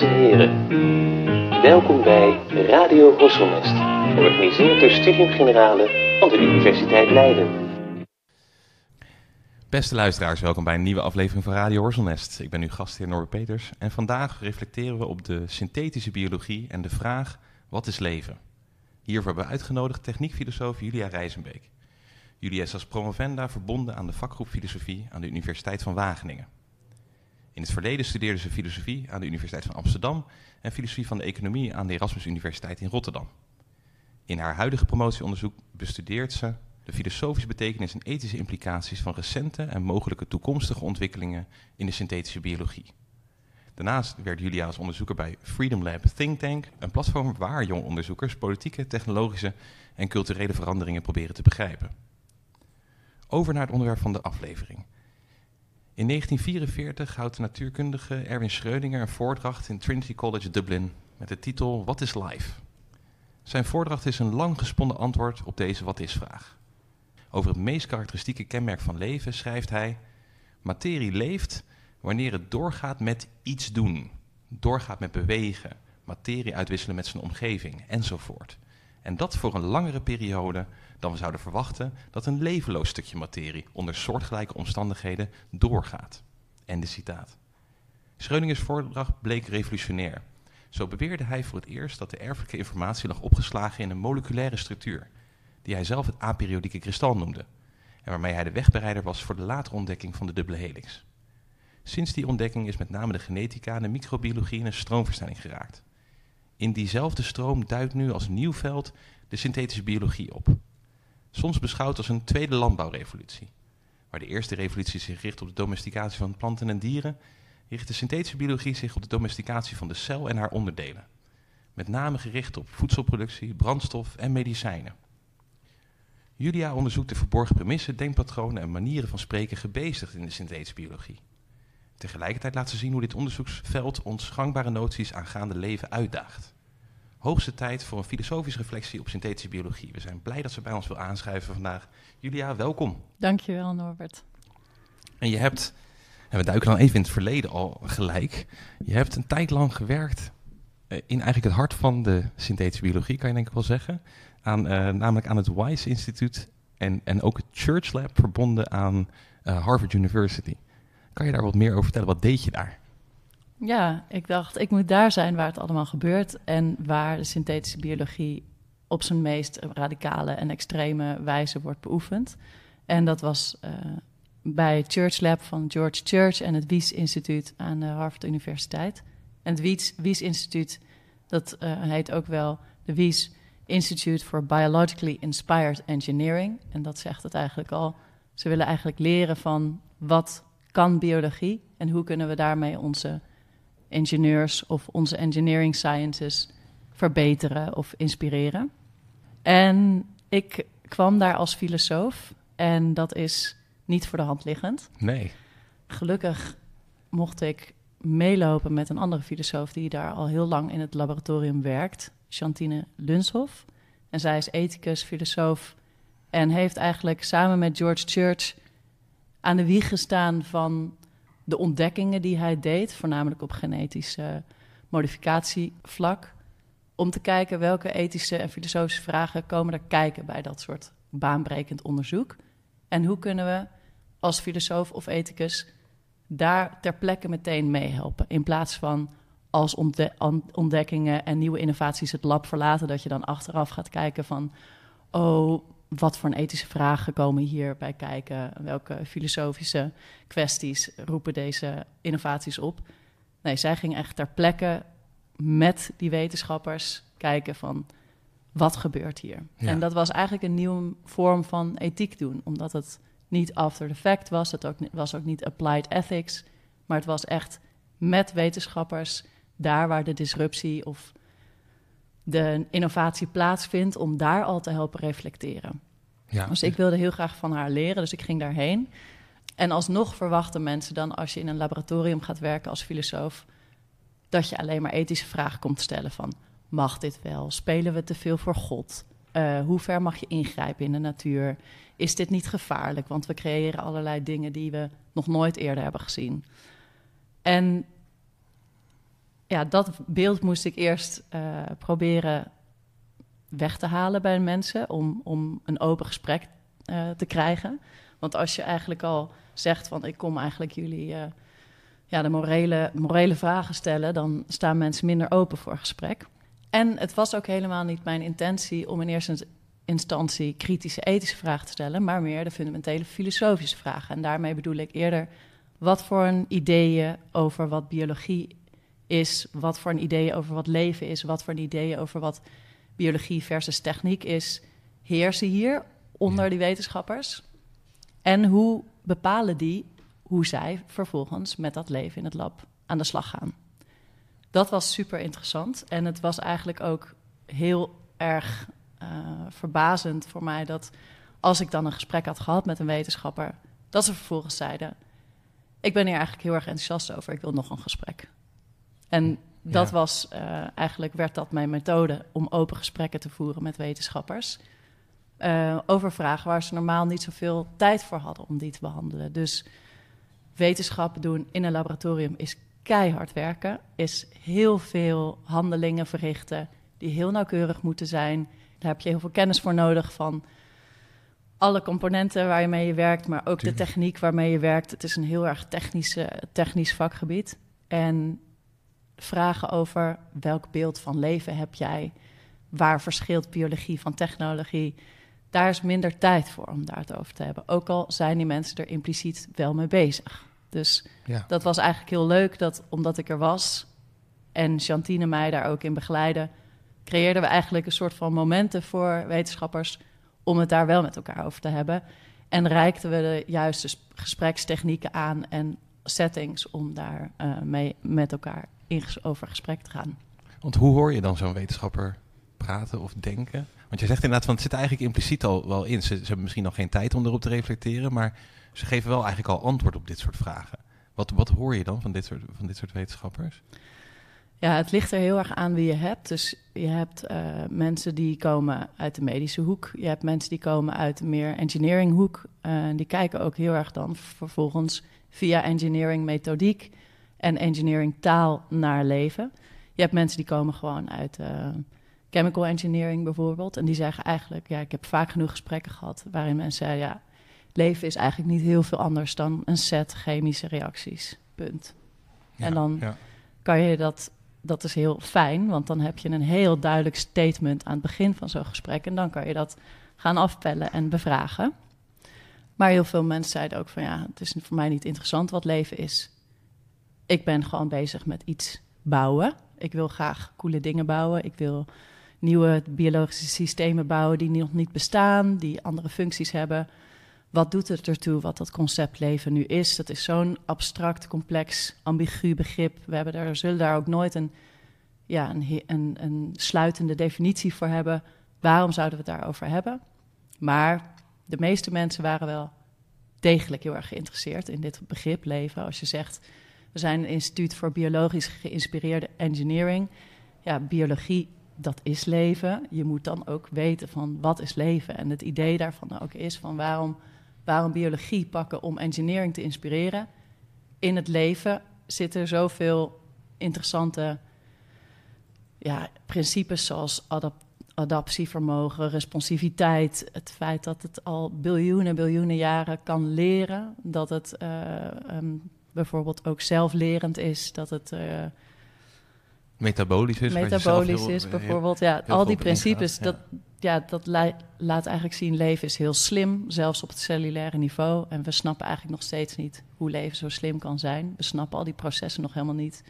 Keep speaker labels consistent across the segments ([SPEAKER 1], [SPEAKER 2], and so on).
[SPEAKER 1] Dames en heren, welkom bij Radio Horselnest, georganiseerd door Studium Generale van de Universiteit Leiden.
[SPEAKER 2] Beste luisteraars, welkom bij een nieuwe aflevering van Radio Horselnest. Ik ben uw gastheer Norbert Peters en vandaag reflecteren we op de synthetische biologie en de vraag wat is leven? Hiervoor hebben we uitgenodigd techniekfilosoof Julia Rijzenbeek. Julia is als promovenda verbonden aan de vakgroep filosofie aan de Universiteit van Wageningen. In het verleden studeerde ze filosofie aan de Universiteit van Amsterdam en filosofie van de economie aan de Erasmus Universiteit in Rotterdam. In haar huidige promotieonderzoek bestudeert ze de filosofische betekenis en ethische implicaties van recente en mogelijke toekomstige ontwikkelingen in de synthetische biologie. Daarnaast werd Julia als onderzoeker bij Freedom Lab Think Tank, een platform waar jonge onderzoekers politieke, technologische en culturele veranderingen proberen te begrijpen. Over naar het onderwerp van de aflevering. In 1944 houdt de natuurkundige Erwin Schrödinger een voordracht in Trinity College Dublin met de titel What is Life? Zijn voordracht is een lang gesponnen antwoord op deze wat is vraag. Over het meest karakteristieke kenmerk van leven schrijft hij: Materie leeft wanneer het doorgaat met iets doen, doorgaat met bewegen, materie uitwisselen met zijn omgeving enzovoort. En dat voor een langere periode dan we zouden verwachten dat een levenloos stukje materie onder soortgelijke omstandigheden doorgaat. En de citaat. Schrödingers voordracht bleek revolutionair. Zo beweerde hij voor het eerst dat de erfelijke informatie lag opgeslagen in een moleculaire structuur, die hij zelf het aperiodieke kristal noemde, en waarmee hij de wegbereider was voor de latere ontdekking van de dubbele helix. Sinds die ontdekking is met name de genetica en de microbiologie in een stroomversnelling geraakt. In diezelfde stroom duidt nu als nieuw veld de synthetische biologie op. Soms beschouwd als een tweede landbouwrevolutie. Waar de eerste revolutie zich richt op de domesticatie van planten en dieren, richt de synthetische biologie zich op de domesticatie van de cel en haar onderdelen. Met name gericht op voedselproductie, brandstof en medicijnen. Julia onderzoekt de verborgen premissen, denkpatronen en manieren van spreken gebezigd in de synthetische biologie. Tegelijkertijd laat ze zien hoe dit onderzoeksveld ons gangbare noties aangaande leven uitdaagt. Hoogste tijd voor een filosofische reflectie op synthetische biologie. We zijn blij dat ze bij ons wil aanschrijven vandaag. Julia, welkom.
[SPEAKER 3] Dankjewel, Norbert.
[SPEAKER 2] En je hebt, en we duiken dan even in het verleden al gelijk. Je hebt een tijd lang gewerkt eh, in eigenlijk het hart van de synthetische biologie, kan je denk ik wel zeggen. Aan, uh, namelijk aan het Wise Instituut en, en ook het Church Lab verbonden aan uh, Harvard University. Kan je daar wat meer over vertellen? Wat deed je daar?
[SPEAKER 3] Ja, ik dacht, ik moet daar zijn waar het allemaal gebeurt en waar de synthetische biologie op zijn meest radicale en extreme wijze wordt beoefend. En dat was uh, bij Church Lab van George Church en het Wies Instituut aan de Harvard Universiteit. En het Wies, Wies Instituut, dat uh, heet ook wel de Wies Institute for Biologically Inspired Engineering. En dat zegt het eigenlijk al. Ze willen eigenlijk leren van wat kan biologie en hoe kunnen we daarmee onze ingenieurs of onze engineering sciences verbeteren of inspireren. En ik kwam daar als filosoof en dat is niet voor de hand liggend.
[SPEAKER 2] Nee.
[SPEAKER 3] Gelukkig mocht ik meelopen met een andere filosoof die daar al heel lang in het laboratorium werkt, Chantine Lunshoff. En zij is ethicus, filosoof en heeft eigenlijk samen met George Church aan de wieg gestaan van de ontdekkingen die hij deed, voornamelijk op genetische modificatievlak, om te kijken welke ethische en filosofische vragen komen er kijken bij dat soort baanbrekend onderzoek. En hoe kunnen we als filosoof of ethicus daar ter plekke meteen meehelpen, in plaats van als ontdekkingen en nieuwe innovaties het lab verlaten, dat je dan achteraf gaat kijken van, oh, wat voor een ethische vragen komen hierbij kijken? Welke filosofische kwesties roepen deze innovaties op? Nee, zij ging echt ter plekke met die wetenschappers kijken van wat gebeurt hier? En dat was eigenlijk een nieuwe vorm van ethiek doen, omdat het niet after the fact was, het ook, was ook niet applied ethics, maar het was echt met wetenschappers daar waar de disruptie of de innovatie plaatsvindt, om daar al te helpen reflecteren. Ja. Dus ik wilde heel graag van haar leren, dus ik ging daarheen. En alsnog verwachten mensen dan, als je in een laboratorium gaat werken als filosoof, dat je alleen maar ethische vragen komt stellen van, mag dit wel? Spelen we te veel voor God? Uh, hoe ver mag je ingrijpen in de natuur? Is dit niet gevaarlijk? Want we creëren allerlei dingen die we nog nooit eerder hebben gezien. En ja, dat beeld moest ik eerst uh, proberen weg te halen bij mensen om, om een open gesprek uh, te krijgen. Want als je eigenlijk al zegt van ik kom eigenlijk jullie uh, ja, de morele, morele vragen stellen, dan staan mensen minder open voor gesprek. En het was ook helemaal niet mijn intentie om in eerste instantie kritische ethische vragen te stellen, maar meer de fundamentele filosofische vragen. En daarmee bedoel ik eerder wat voor een ideeën over wat biologie is, wat voor een ideeën over wat leven is, wat voor een ideeën over wat biologie versus techniek is, heersen hier onder die wetenschappers. En hoe bepalen die hoe zij vervolgens met dat leven in het lab aan de slag gaan? Dat was super interessant. En het was eigenlijk ook heel erg uh, verbazend voor mij dat als ik dan een gesprek had gehad met een wetenschapper, dat ze vervolgens zeiden: Ik ben hier eigenlijk heel erg enthousiast over, ik wil nog een gesprek. En dat was uh, eigenlijk, werd dat mijn methode om open gesprekken te voeren met wetenschappers. Uh, over vragen waar ze normaal niet zoveel tijd voor hadden om die te behandelen. Dus wetenschap doen in een laboratorium is keihard werken, is heel veel handelingen verrichten die heel nauwkeurig moeten zijn. Daar heb je heel veel kennis voor nodig van alle componenten waar je mee werkt, maar ook de techniek waarmee je werkt. Het is een heel erg technische, technisch vakgebied. En vragen over welk beeld van leven heb jij, waar verschilt biologie van technologie, daar is minder tijd voor om daar het over te hebben. Ook al zijn die mensen er impliciet wel mee bezig. Dus ja. dat was eigenlijk heel leuk, dat omdat ik er was en Chantine mij daar ook in begeleidde, creëerden we eigenlijk een soort van momenten voor wetenschappers om het daar wel met elkaar over te hebben. En reikten we de juiste gesprekstechnieken aan en settings om daar uh, mee met elkaar in, over gesprek te gaan.
[SPEAKER 2] Want hoe hoor je dan zo'n wetenschapper praten of denken? Want je zegt inderdaad, van het zit eigenlijk impliciet al wel in. Ze, ze, hebben misschien nog geen tijd om erop te reflecteren, maar ze geven wel eigenlijk al antwoord op dit soort vragen. Wat, wat hoor je dan van dit, soort, van dit soort wetenschappers?
[SPEAKER 3] Ja, het ligt er heel erg aan wie je hebt. Dus je hebt uh, mensen die komen uit de medische hoek. Je hebt mensen die komen uit de meer engineering hoek. Uh, die kijken ook heel erg dan vervolgens via engineering methodiek en engineering taal naar leven. Je hebt mensen die komen gewoon uit uh, chemical engineering bijvoorbeeld. En die zeggen eigenlijk, ja, ik heb vaak genoeg gesprekken gehad waarin mensen zeggen, ja, leven is eigenlijk niet heel veel anders dan een set chemische reacties. Punt. Ja, en dan ja. kan je dat, dat is heel fijn, want dan heb je een heel duidelijk statement aan het begin van zo'n gesprek. En dan kan je dat gaan afpellen en bevragen. Maar heel veel mensen zeiden ook van ja, het is voor mij niet interessant wat leven is. Ik ben gewoon bezig met iets bouwen. Ik wil graag coole dingen bouwen. Ik wil nieuwe biologische systemen bouwen die nog niet bestaan, die andere functies hebben. Wat doet het ertoe wat dat concept leven nu is? Dat is zo'n abstract, complex, ambigu begrip. We hebben daar, zullen daar ook nooit een, ja, een, een, een sluitende definitie voor hebben. Waarom zouden we het daarover hebben? Maar de meeste mensen waren wel degelijk heel erg geïnteresseerd in dit begrip leven. Als je zegt, we zijn een instituut voor biologisch geïnspireerde engineering. Ja, biologie, dat is leven. Je moet dan ook weten van wat is leven. En het idee daarvan ook is van waarom, waarom biologie pakken om engineering te inspireren. In het leven zitten zoveel interessante ja, principes zoals adapt adaptievermogen, responsiviteit, het feit dat het al biljoenen, biljoenen jaren kan leren, dat het uh, um, bijvoorbeeld ook zelflerend is, dat het uh,
[SPEAKER 2] metabolisch is.
[SPEAKER 3] Metabolisch is bijvoorbeeld, ja, al die principes, dat, ja, dat laat eigenlijk zien, leven is heel slim, zelfs op het cellulaire niveau. En we snappen eigenlijk nog steeds niet hoe leven zo slim kan zijn. We snappen al die processen nog helemaal niet.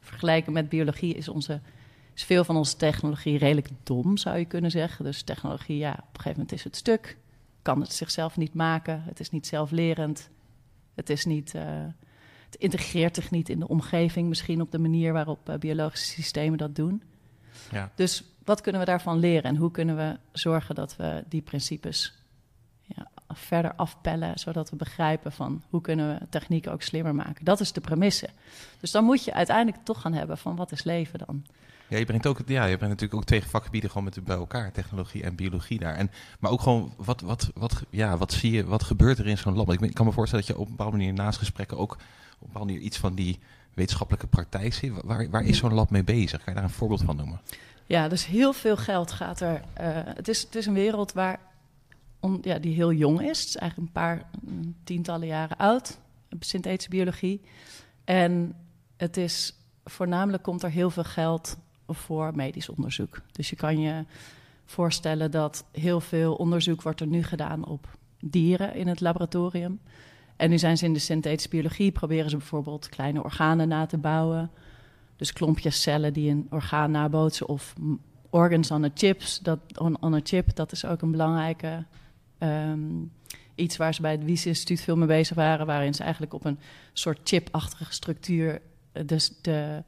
[SPEAKER 3] Vergelijken met biologie is onze is veel van onze technologie redelijk dom, zou je kunnen zeggen. Dus technologie, ja, op een gegeven moment is het stuk. Kan het zichzelf niet maken. Het is niet zelflerend. Het is niet. Uh, het integreert zich niet in de omgeving, misschien op de manier waarop uh, biologische systemen dat doen. Ja. Dus wat kunnen we daarvan leren en hoe kunnen we zorgen dat we die principes ja, verder afpellen, zodat we begrijpen van hoe kunnen we technieken ook slimmer maken. Dat is de premisse. Dus dan moet je uiteindelijk toch gaan hebben van wat is leven dan?
[SPEAKER 2] Ja, je brengt ook, ja, je brengt natuurlijk ook twee vakgebieden gewoon met bij elkaar, technologie en biologie daar. En, maar ook gewoon, wat, wat, wat, ja, wat zie je, wat gebeurt er in zo'n lab? Ik, kan me voorstellen dat je op een bepaalde manier naast gesprekken ook op een bepaalde manier iets van die wetenschappelijke praktijk zit. Waar, waar is zo'n lab mee bezig? Kan je daar een voorbeeld van noemen?
[SPEAKER 3] Ja, dus heel veel geld gaat er. Uh, het, is, het is een wereld waar, ja, die heel jong is. Het is eigenlijk een paar een tientallen jaren oud, synthetische biologie. En het is voornamelijk komt er heel veel geld voor medisch onderzoek. Dus je kan je voorstellen dat heel veel onderzoek wordt er nu gedaan op dieren in het laboratorium. En nu zijn ze in de synthetische biologie, proberen ze bijvoorbeeld kleine organen na te bouwen. Dus klompjes cellen die een orgaan nabootsen of organs on a, chips, dat, on, on a chip. Dat is ook een belangrijke um, iets waar ze bij het Wies Instituut veel mee bezig waren, waarin ze eigenlijk op een soort chipachtige structuur dus de,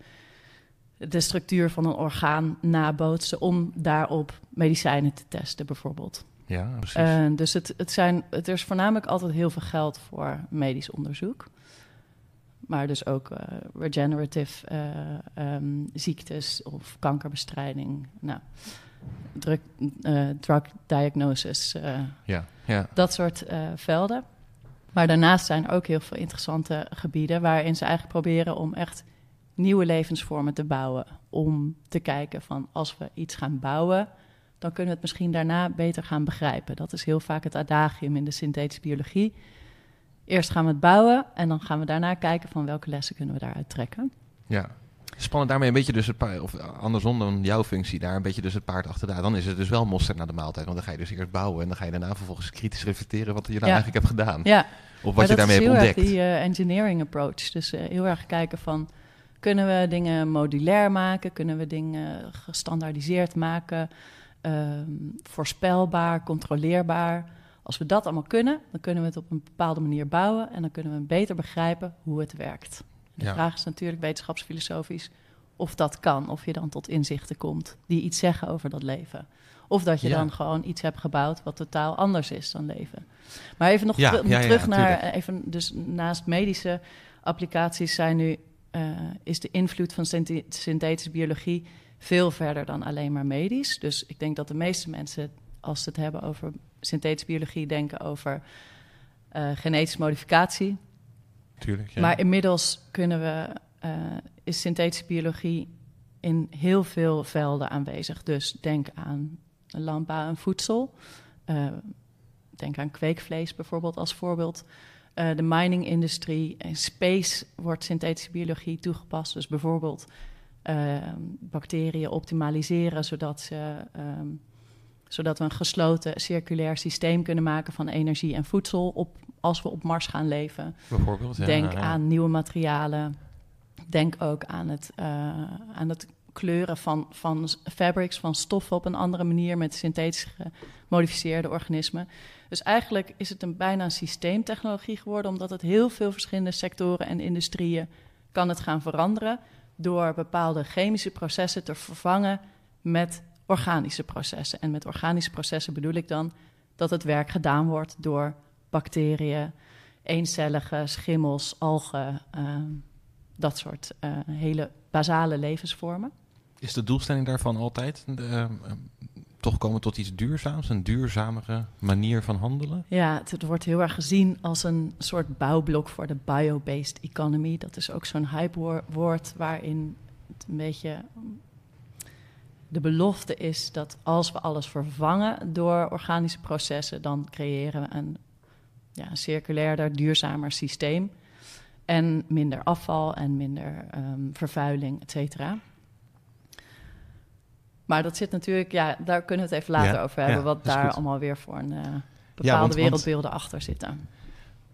[SPEAKER 3] de structuur van een orgaan nabootsen om daarop medicijnen te testen, bijvoorbeeld.
[SPEAKER 2] Ja, precies.
[SPEAKER 3] Uh, dus het, het zijn, het, er is voornamelijk altijd heel veel geld voor medisch onderzoek. Maar dus ook uh, regenerative uh, um, ziektes of kankerbestrijding. Nou, drug, drug diagnosis.
[SPEAKER 2] ja, ja.
[SPEAKER 3] Dat soort velden. Maar daarnaast zijn er ook heel veel interessante gebieden waarin ze eigenlijk proberen om echt nieuwe levensvormen te bouwen. Om te kijken van als we iets gaan bouwen, dan kunnen we het misschien daarna beter gaan begrijpen. Dat is heel vaak het adagium in de synthetische biologie. Eerst gaan we het bouwen en dan gaan we daarna kijken van welke lessen kunnen we daaruit trekken.
[SPEAKER 2] Ja, spannend daarmee een beetje dus het paard, of andersom dan jouw functie daar, een beetje dus het paard achteraan. Dan is het dus wel mosterd naar de maaltijd, want dan ga je dus eerst bouwen en dan ga je daarna vervolgens kritisch reflecteren wat je nou eigenlijk hebt gedaan.
[SPEAKER 3] Ja.
[SPEAKER 2] Of wat je daarmee hebt ontdekt.
[SPEAKER 3] die uh, engineering approach. Dus uh, heel erg kijken van, kunnen we dingen modulair maken? Kunnen we dingen gestandaardiseerd maken? Uh, voorspelbaar, controleerbaar. Als we dat allemaal kunnen, dan kunnen we het op een bepaalde manier bouwen en dan kunnen we beter begrijpen hoe het werkt. De
[SPEAKER 2] Ja.
[SPEAKER 3] vraag is natuurlijk wetenschapsfilosofisch of dat kan, of je dan tot inzichten komt die iets zeggen over dat leven. Of dat je
[SPEAKER 2] Ja.
[SPEAKER 3] dan gewoon iets hebt gebouwd wat totaal anders is dan leven. Maar even nog
[SPEAKER 2] Ja, ja,
[SPEAKER 3] terug naar,
[SPEAKER 2] tuurlijk.
[SPEAKER 3] eh, even, dus naast medische applicaties zijn nu, eh, is de invloed van synthetische biologie veel verder dan alleen maar medisch. Dus ik denk dat de meeste mensen, als ze het hebben over synthetische biologie, denken over eh, genetische modificatie.
[SPEAKER 2] Tuurlijk, ja.
[SPEAKER 3] Maar inmiddels kunnen we, eh, is synthetische biologie in heel veel velden aanwezig. Dus denk aan landbouw en voedsel. Eh, denk aan kweekvlees bijvoorbeeld als voorbeeld. De mining-industrie. In space wordt synthetische biologie toegepast. Dus bijvoorbeeld eh, bacteriën optimaliseren zodat, ze, ehm, zodat we een gesloten circulair systeem kunnen maken van energie en voedsel op, als we op Mars gaan leven.
[SPEAKER 2] Bijvoorbeeld, ja,
[SPEAKER 3] Denk
[SPEAKER 2] ja.
[SPEAKER 3] aan nieuwe materialen. Denk ook aan het, eh, aan het kleuren van, van fabrics, van stoffen op een andere manier met synthetisch gemodificeerde organismen. Dus eigenlijk is het een bijna een systeemtechnologie geworden, omdat het heel veel verschillende sectoren en industrieën kan het gaan veranderen door bepaalde chemische processen te vervangen met organische processen. En met organische processen bedoel ik dan dat het werk gedaan wordt door bacteriën, eencellige schimmels, algen, ehm, dat soort eh, hele basale levensvormen.
[SPEAKER 2] Is de doelstelling daarvan altijd eh, eh, toch komen tot iets duurzaams, een duurzamere manier van handelen?
[SPEAKER 3] Ja, het, wordt heel erg gezien als een soort bouwblok voor de bio-based economy. Dat is ook zo'n hype-woord waarin het een beetje de belofte is dat als we alles vervangen door organische processen, dan creëren we een, ja, een circulairder, duurzamer systeem. En minder afval en minder ehm, vervuiling, et cetera. Maar dat zit natuurlijk, ja, daar kunnen we het even later
[SPEAKER 2] Ja,
[SPEAKER 3] over hebben,
[SPEAKER 2] ja,
[SPEAKER 3] wat daar
[SPEAKER 2] goed.
[SPEAKER 3] allemaal weer voor een eh, bepaalde
[SPEAKER 2] want-
[SPEAKER 3] wereldbeelden achter zitten.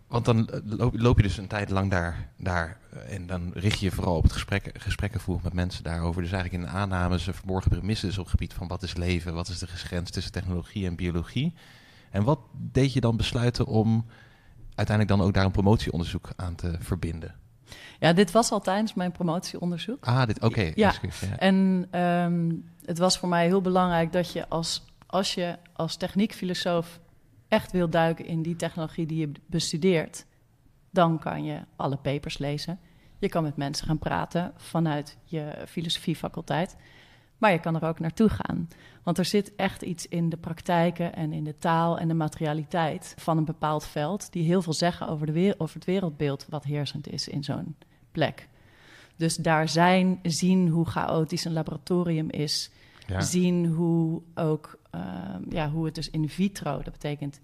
[SPEAKER 2] Want dan eh, loop, loop je dus een tijd lang daar, daar eh, en dan richt je je vooral op het gesprek, gesprekken voeren met mensen daarover. Dus eigenlijk in de aannames, verborgen premisses op het gebied van wat is leven, wat is de grens tussen technologie en biologie. En wat deed je dan besluiten om uiteindelijk dan ook daar een promotieonderzoek aan te verbinden?
[SPEAKER 3] Ja, dit was al tijdens mijn promotieonderzoek.
[SPEAKER 2] Ah, dit, oké.
[SPEAKER 3] Ja. En ehm, het was voor mij heel belangrijk dat je als, als je als techniekfilosoof echt wil duiken in die technologie die je bestudeert, dan kan je alle papers lezen. Je kan met mensen gaan praten vanuit je filosofiefaculteit. Maar je kan er ook naartoe gaan. Want er zit echt iets in de praktijken en in de taal en de materialiteit van een bepaald veld. die heel veel zeggen over, de over het wereldbeeld wat heersend is in zo'n plek. Dus daar zijn, zien hoe chaotisch een laboratorium is.
[SPEAKER 2] Ja.
[SPEAKER 3] Zien hoe ook, ehm, ja, hoe het dus in vitro, dat betekent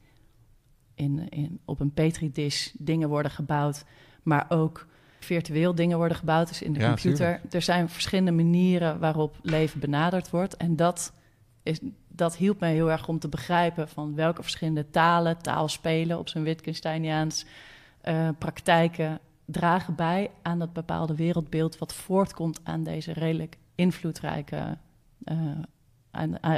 [SPEAKER 3] in, in, op een petri-dish dingen worden gebouwd, maar ook virtueel dingen worden gebouwd, dus in de
[SPEAKER 2] Ja,
[SPEAKER 3] computer.
[SPEAKER 2] tuurlijk.
[SPEAKER 3] Er zijn verschillende manieren waarop leven benaderd wordt. En dat, is, dat hielp mij heel erg om te begrijpen van welke verschillende talen, taalspelen op zijn Wittgensteiniaans, eh, praktijken dragen bij aan dat bepaalde wereldbeeld wat voortkomt aan deze redelijk invloedrijke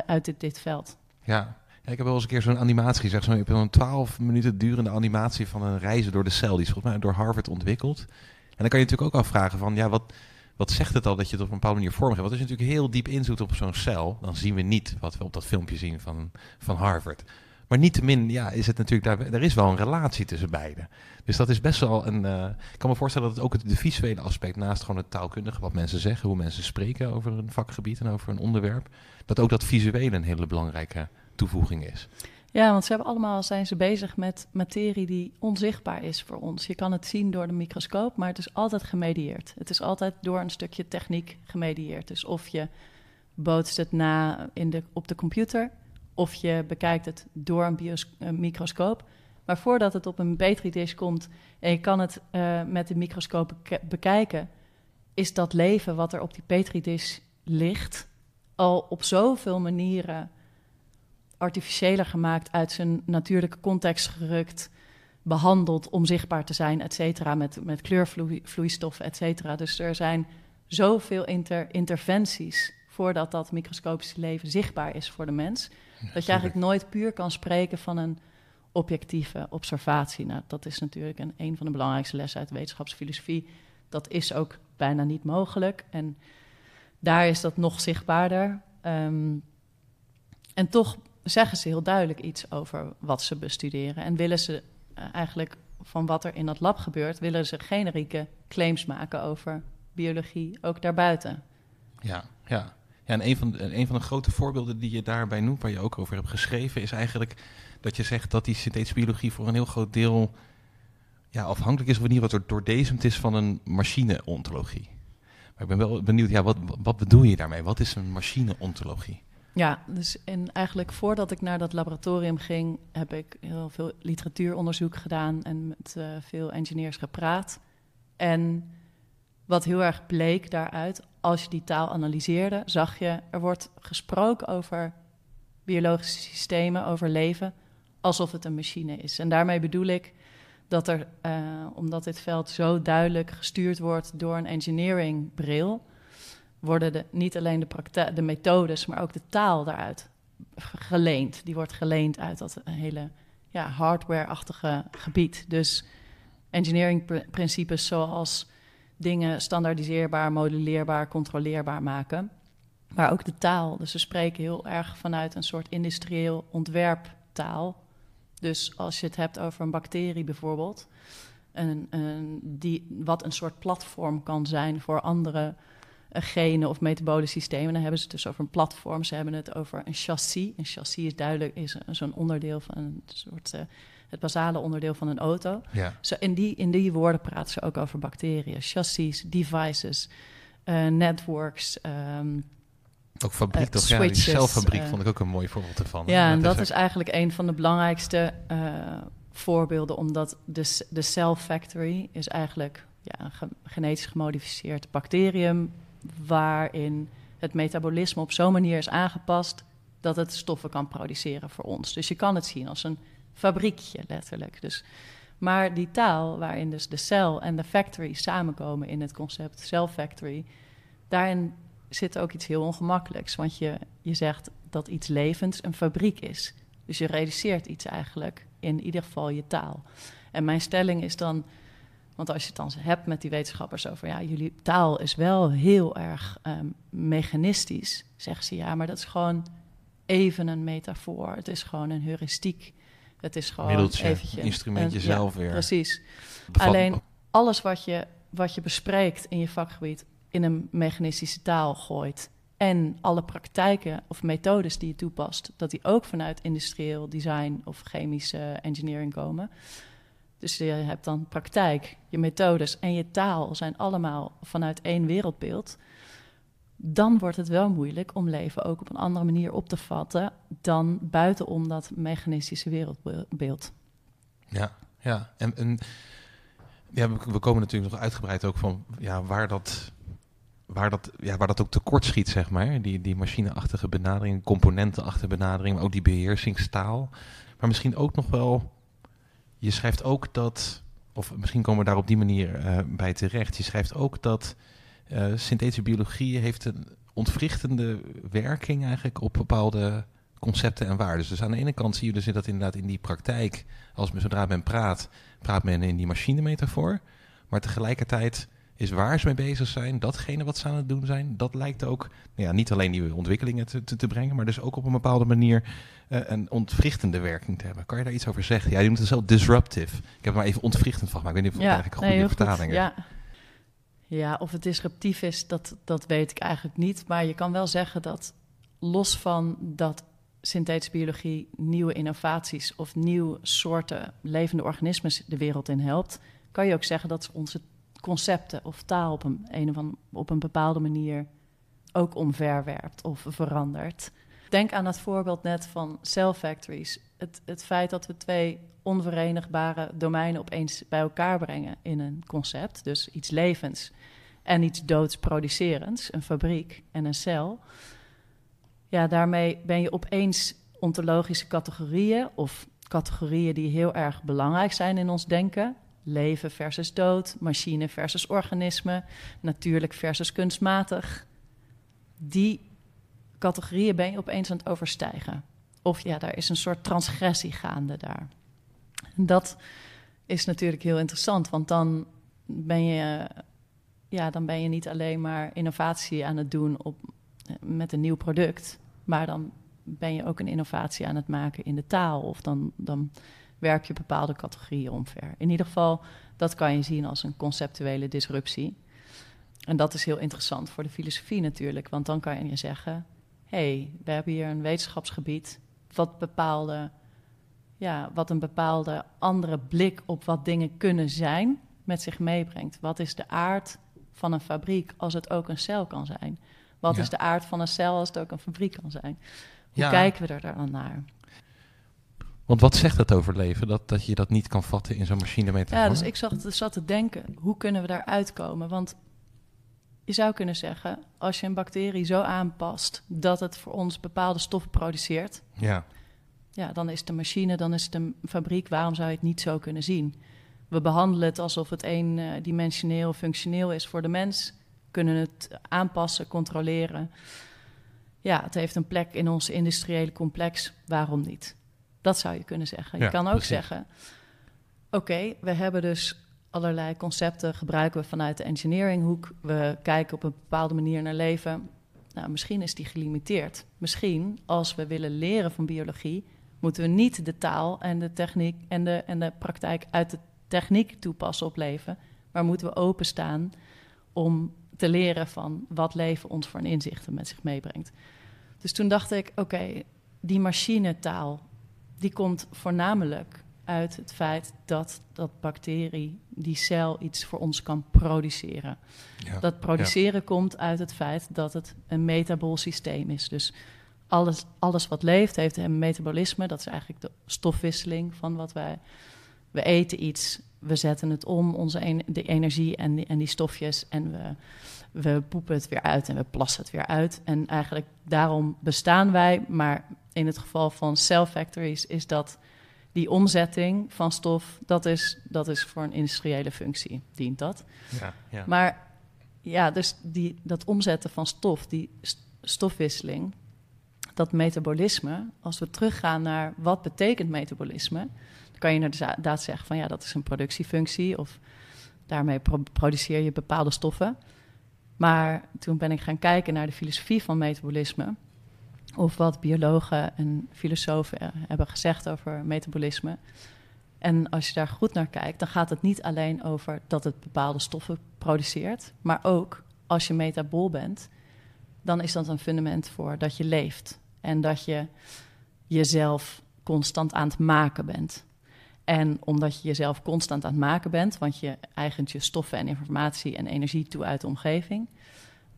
[SPEAKER 3] uit dit, dit veld.
[SPEAKER 2] Ja. Ik heb wel eens een keer zo'n animatie gezegd. Zo, een 12 minuten durende animatie van een reizen door de cel. Die is volgens mij door Harvard ontwikkeld. En dan kan je natuurlijk ook afvragen van, ja, wat, wat zegt het al dat je het op een bepaalde manier vormgeeft? Want als je natuurlijk heel diep inzoekt op zo'n cel, dan zien we niet wat we op dat filmpje zien van, van Harvard. Maar niettemin, ja, is het natuurlijk, daar, er is wel een relatie tussen beiden. Dus dat is best wel een, eh, ik kan me voorstellen dat het ook het de visuele aspect, naast gewoon het taalkundige, wat mensen zeggen, hoe mensen spreken over een vakgebied en over een onderwerp, dat ook dat visuele een hele belangrijke toevoeging is.
[SPEAKER 3] Ja, want ze hebben allemaal zijn ze bezig met materie die onzichtbaar is voor ons. Je kan het zien door de microscoop, maar het is altijd gemedieerd. Het is altijd door een stukje techniek gemedieerd. Dus of je bootst het na in de, op de computer, of je bekijkt het door een, een microscoop. Maar voordat het op een petri-dish komt en je kan het eh, met de microscoop bekijken, is dat leven wat er op die petri-dish ligt al op zoveel manieren artificiëler gemaakt, uit zijn natuurlijke context gerukt, behandeld om zichtbaar te zijn, et cetera, met, met kleurvloeistoffen, et cetera. Dus er zijn zoveel inter, interventies voordat dat microscopische leven zichtbaar is voor de mens, dat je eigenlijk nooit puur kan spreken van een objectieve observatie. Nou, dat is natuurlijk een, een van de belangrijkste lessen uit wetenschapsfilosofie. Dat is ook bijna niet mogelijk. En daar is dat nog zichtbaarder. Ehm, en toch zeggen ze heel duidelijk iets over wat ze bestuderen. En willen ze eh, eigenlijk van wat er in dat lab gebeurt, willen ze generieke claims maken over biologie, ook daarbuiten.
[SPEAKER 2] Ja, ja. Ja en een van, de, een van de grote voorbeelden die je daarbij noemt, waar je ook over hebt geschreven, is eigenlijk dat je zegt dat die synthetische biologie voor een heel groot deel ja, afhankelijk is, in ieder geval doordezemd is van een machine-ontologie. Maar ik ben wel benieuwd, ja, wat, wat bedoel je daarmee? Wat is een machine-ontologie?
[SPEAKER 3] Ja, dus en eigenlijk voordat ik naar dat laboratorium ging, heb ik heel veel literatuuronderzoek gedaan en met uh, veel engineers gepraat. En wat heel erg bleek daaruit, als je die taal analyseerde, zag je, er wordt gesproken over biologische systemen, over leven, alsof het een machine is. En daarmee bedoel ik dat er, uh, omdat dit veld zo duidelijk gestuurd wordt door een engineering bril, worden de, niet alleen de, de methodes, maar ook de taal daaruit geleend. Die wordt geleend uit dat hele ja, hardware-achtige gebied. Dus engineering-principes zoals dingen standaardiseerbaar, modelleerbaar, controleerbaar maken. Maar ook de taal. Dus ze spreken heel erg vanuit een soort industrieel ontwerptaal. Dus als je het hebt over een bacterie bijvoorbeeld, een, een, die, wat een soort platform kan zijn voor andere genen of metabole systemen. Dan hebben ze het dus over een platform. Ze hebben het over een chassis. Een chassis is duidelijk is zo'n onderdeel van een soort uh, het basale onderdeel van een auto.
[SPEAKER 2] Ja.
[SPEAKER 3] Zo in, die, in die woorden praten ze ook over bacteriën, chassis, devices, uh, networks. Um,
[SPEAKER 2] ook fabriek,
[SPEAKER 3] uh,
[SPEAKER 2] toch? ja, die celfabriek vond ik ook een mooi voorbeeld ervan.
[SPEAKER 3] Ja, en dat is eigenlijk een van de belangrijkste voorbeelden, omdat de, de cell factory is eigenlijk ja, een ge genetisch gemodificeerd bacterium waarin het metabolisme op zo'n manier is aangepast dat het stoffen kan produceren voor ons. Dus je kan het zien als een fabriekje, letterlijk. Dus, maar die taal waarin dus de cel en de factory samenkomen in het concept cell factory, daarin zit ook iets heel ongemakkelijks. Want je, je zegt dat iets levends een fabriek is. Dus je reduceert iets eigenlijk, in ieder geval je taal. En mijn stelling is dan, want als je het dan hebt met die wetenschappers over, ja, jullie taal is wel heel erg um, mechanistisch, zeggen ze ja, maar dat is gewoon even een metafoor. Het is gewoon een heuristiek. Het is gewoon
[SPEAKER 2] Middeltje,
[SPEAKER 3] eventje,
[SPEAKER 2] instrumentje
[SPEAKER 3] een,
[SPEAKER 2] zelf
[SPEAKER 3] ja,
[SPEAKER 2] weer.
[SPEAKER 3] Precies.
[SPEAKER 2] Bevat-
[SPEAKER 3] Alleen alles wat je, wat je bespreekt in je vakgebied in een mechanistische taal gooit. En alle praktijken of methodes die je toepast, dat die ook vanuit industrieel design of chemische engineering komen. Dus je hebt dan praktijk, je methodes en je taal zijn allemaal vanuit één wereldbeeld. Dan wordt het wel moeilijk om leven ook op een andere manier op te vatten dan buitenom dat mechanistische wereldbeeld.
[SPEAKER 2] Ja, ja. En, we, komen natuurlijk nog uitgebreid ook van ja, waar dat waar dat, ja, waar dat ook tekort schiet, zeg maar. Die, die machineachtige benadering, componentenachtige benadering, maar ook die beheersingstaal. Maar misschien ook nog wel, je schrijft ook dat, of misschien komen we daar op die manier uh, bij terecht. Je schrijft ook dat synthetische biologie heeft een ontwrichtende werking eigenlijk op bepaalde concepten en waarden. Dus aan de ene kant zie je dus dat inderdaad in die praktijk, als men zodra men praat, praat men in die machinemetafoor. Maar tegelijkertijd is waar ze mee bezig zijn, datgene wat ze aan het doen zijn, dat lijkt ook nou ja, niet alleen nieuwe ontwikkelingen te, te, te, brengen, maar dus ook op een bepaalde manier uh, een ontwrichtende werking te hebben. Kan je daar iets over zeggen? Ja, je noemt het zelf disruptive. Ik heb het maar even ontwrichtend van, maar ik weet niet of het ja, eigenlijk een goede vertaling is.
[SPEAKER 3] Ja. Ja, of het disruptief is, dat, dat weet ik eigenlijk niet. Maar je kan wel zeggen dat los van dat synthetische biologie nieuwe innovaties of nieuwe soorten levende organismen de wereld in helpt, kan je ook zeggen dat onze concepten of taal op een, op een bepaalde manier ook omverwerpt of verandert. Denk aan het voorbeeld net van cell factories. Het, het feit dat we twee onverenigbare domeinen opeens bij elkaar brengen in een concept, dus iets levens en iets doodsproducerends, een fabriek en een cel. Ja, daarmee ben je opeens ontologische categorieën of categorieën die heel erg belangrijk zijn in ons denken, leven versus dood, machine versus organisme, natuurlijk versus kunstmatig. Die categorieën ben je opeens aan het overstijgen. Of ja, daar is een soort transgressie gaande daar. Dat is natuurlijk heel interessant, want dan ben je, ja, dan ben je niet alleen maar innovatie aan het doen op, met een nieuw product, maar dan ben je ook een innovatie aan het maken in de taal. Of dan, dan werp je bepaalde categorieën omver. In ieder geval, dat kan je zien als een conceptuele disruptie. En dat is heel interessant voor de filosofie natuurlijk, want dan kan je zeggen: hey, we hebben hier een wetenschapsgebied wat bepaalde, ja, wat een bepaalde andere blik op wat dingen kunnen zijn met zich meebrengt. Wat is de aard van een fabriek als het ook een cel kan zijn? Wat is de aard van een cel als het ook een fabriek kan zijn? Hoe kijken we er dan naar?
[SPEAKER 2] Want wat zegt het over leven? Dat, dat je dat niet kan vatten in zo'n machine mee
[SPEAKER 3] Ja, dus ik zat, zat te denken, hoe kunnen we daar uitkomen? Want je zou kunnen zeggen, als je een bacterie zo aanpast dat het voor ons bepaalde stoffen produceert,
[SPEAKER 2] ja.
[SPEAKER 3] Ja, dan is het een machine, dan is het een fabriek. Waarom zou je het niet zo kunnen zien? We behandelen het alsof het eendimensioneel functioneel is voor de mens, kunnen het aanpassen, controleren. Ja, het heeft een plek in ons industriële complex. Waarom niet? Dat zou je kunnen zeggen. Je kan ook zeggen: oké, we hebben dus allerlei concepten gebruiken we vanuit de engineeringhoek. We kijken op een bepaalde manier naar leven. Nou, misschien is die gelimiteerd. Misschien, als we willen leren van biologie, moeten we niet de taal en de techniek en de, en de praktijk uit de techniek toepassen op leven, maar moeten we openstaan om te leren van wat leven ons voor een inzichten met zich meebrengt. Dus toen dacht ik, oké, die machinetaal, die komt voornamelijk uit het feit dat dat bacterie, die cel, iets voor ons kan produceren. Ja, dat produceren komt uit het feit dat het een metabool systeem is. Dus alles, alles wat leeft heeft een metabolisme. Dat is eigenlijk de stofwisseling van wat wij... We eten iets, we zetten het om, onze de energie en die, en die stofjes... en we, we poepen het weer uit en we plassen het weer uit. En eigenlijk daarom bestaan wij, maar in het geval van cell factories is dat die omzetting van stof, dat is, dat is voor een industriële functie, dient dat. Ja, ja. Maar ja, dus die, dat omzetten van stof, die stofwisseling, dat metabolisme, als we teruggaan naar wat betekent metabolisme, kan je inderdaad zeggen van ja, dat is een productiefunctie of daarmee produceer je bepaalde stoffen. Maar toen ben ik gaan kijken naar de filosofie van metabolisme of wat biologen en filosofen hebben gezegd over metabolisme. En als je daar goed naar kijkt, dan gaat het niet alleen over dat het bepaalde stoffen produceert, maar ook als je metabool bent, dan is dat een fundament voor dat je leeft en dat je jezelf constant aan het maken bent. En omdat je jezelf constant aan het maken bent, want je eigent je stoffen en informatie en energie toe uit de omgeving,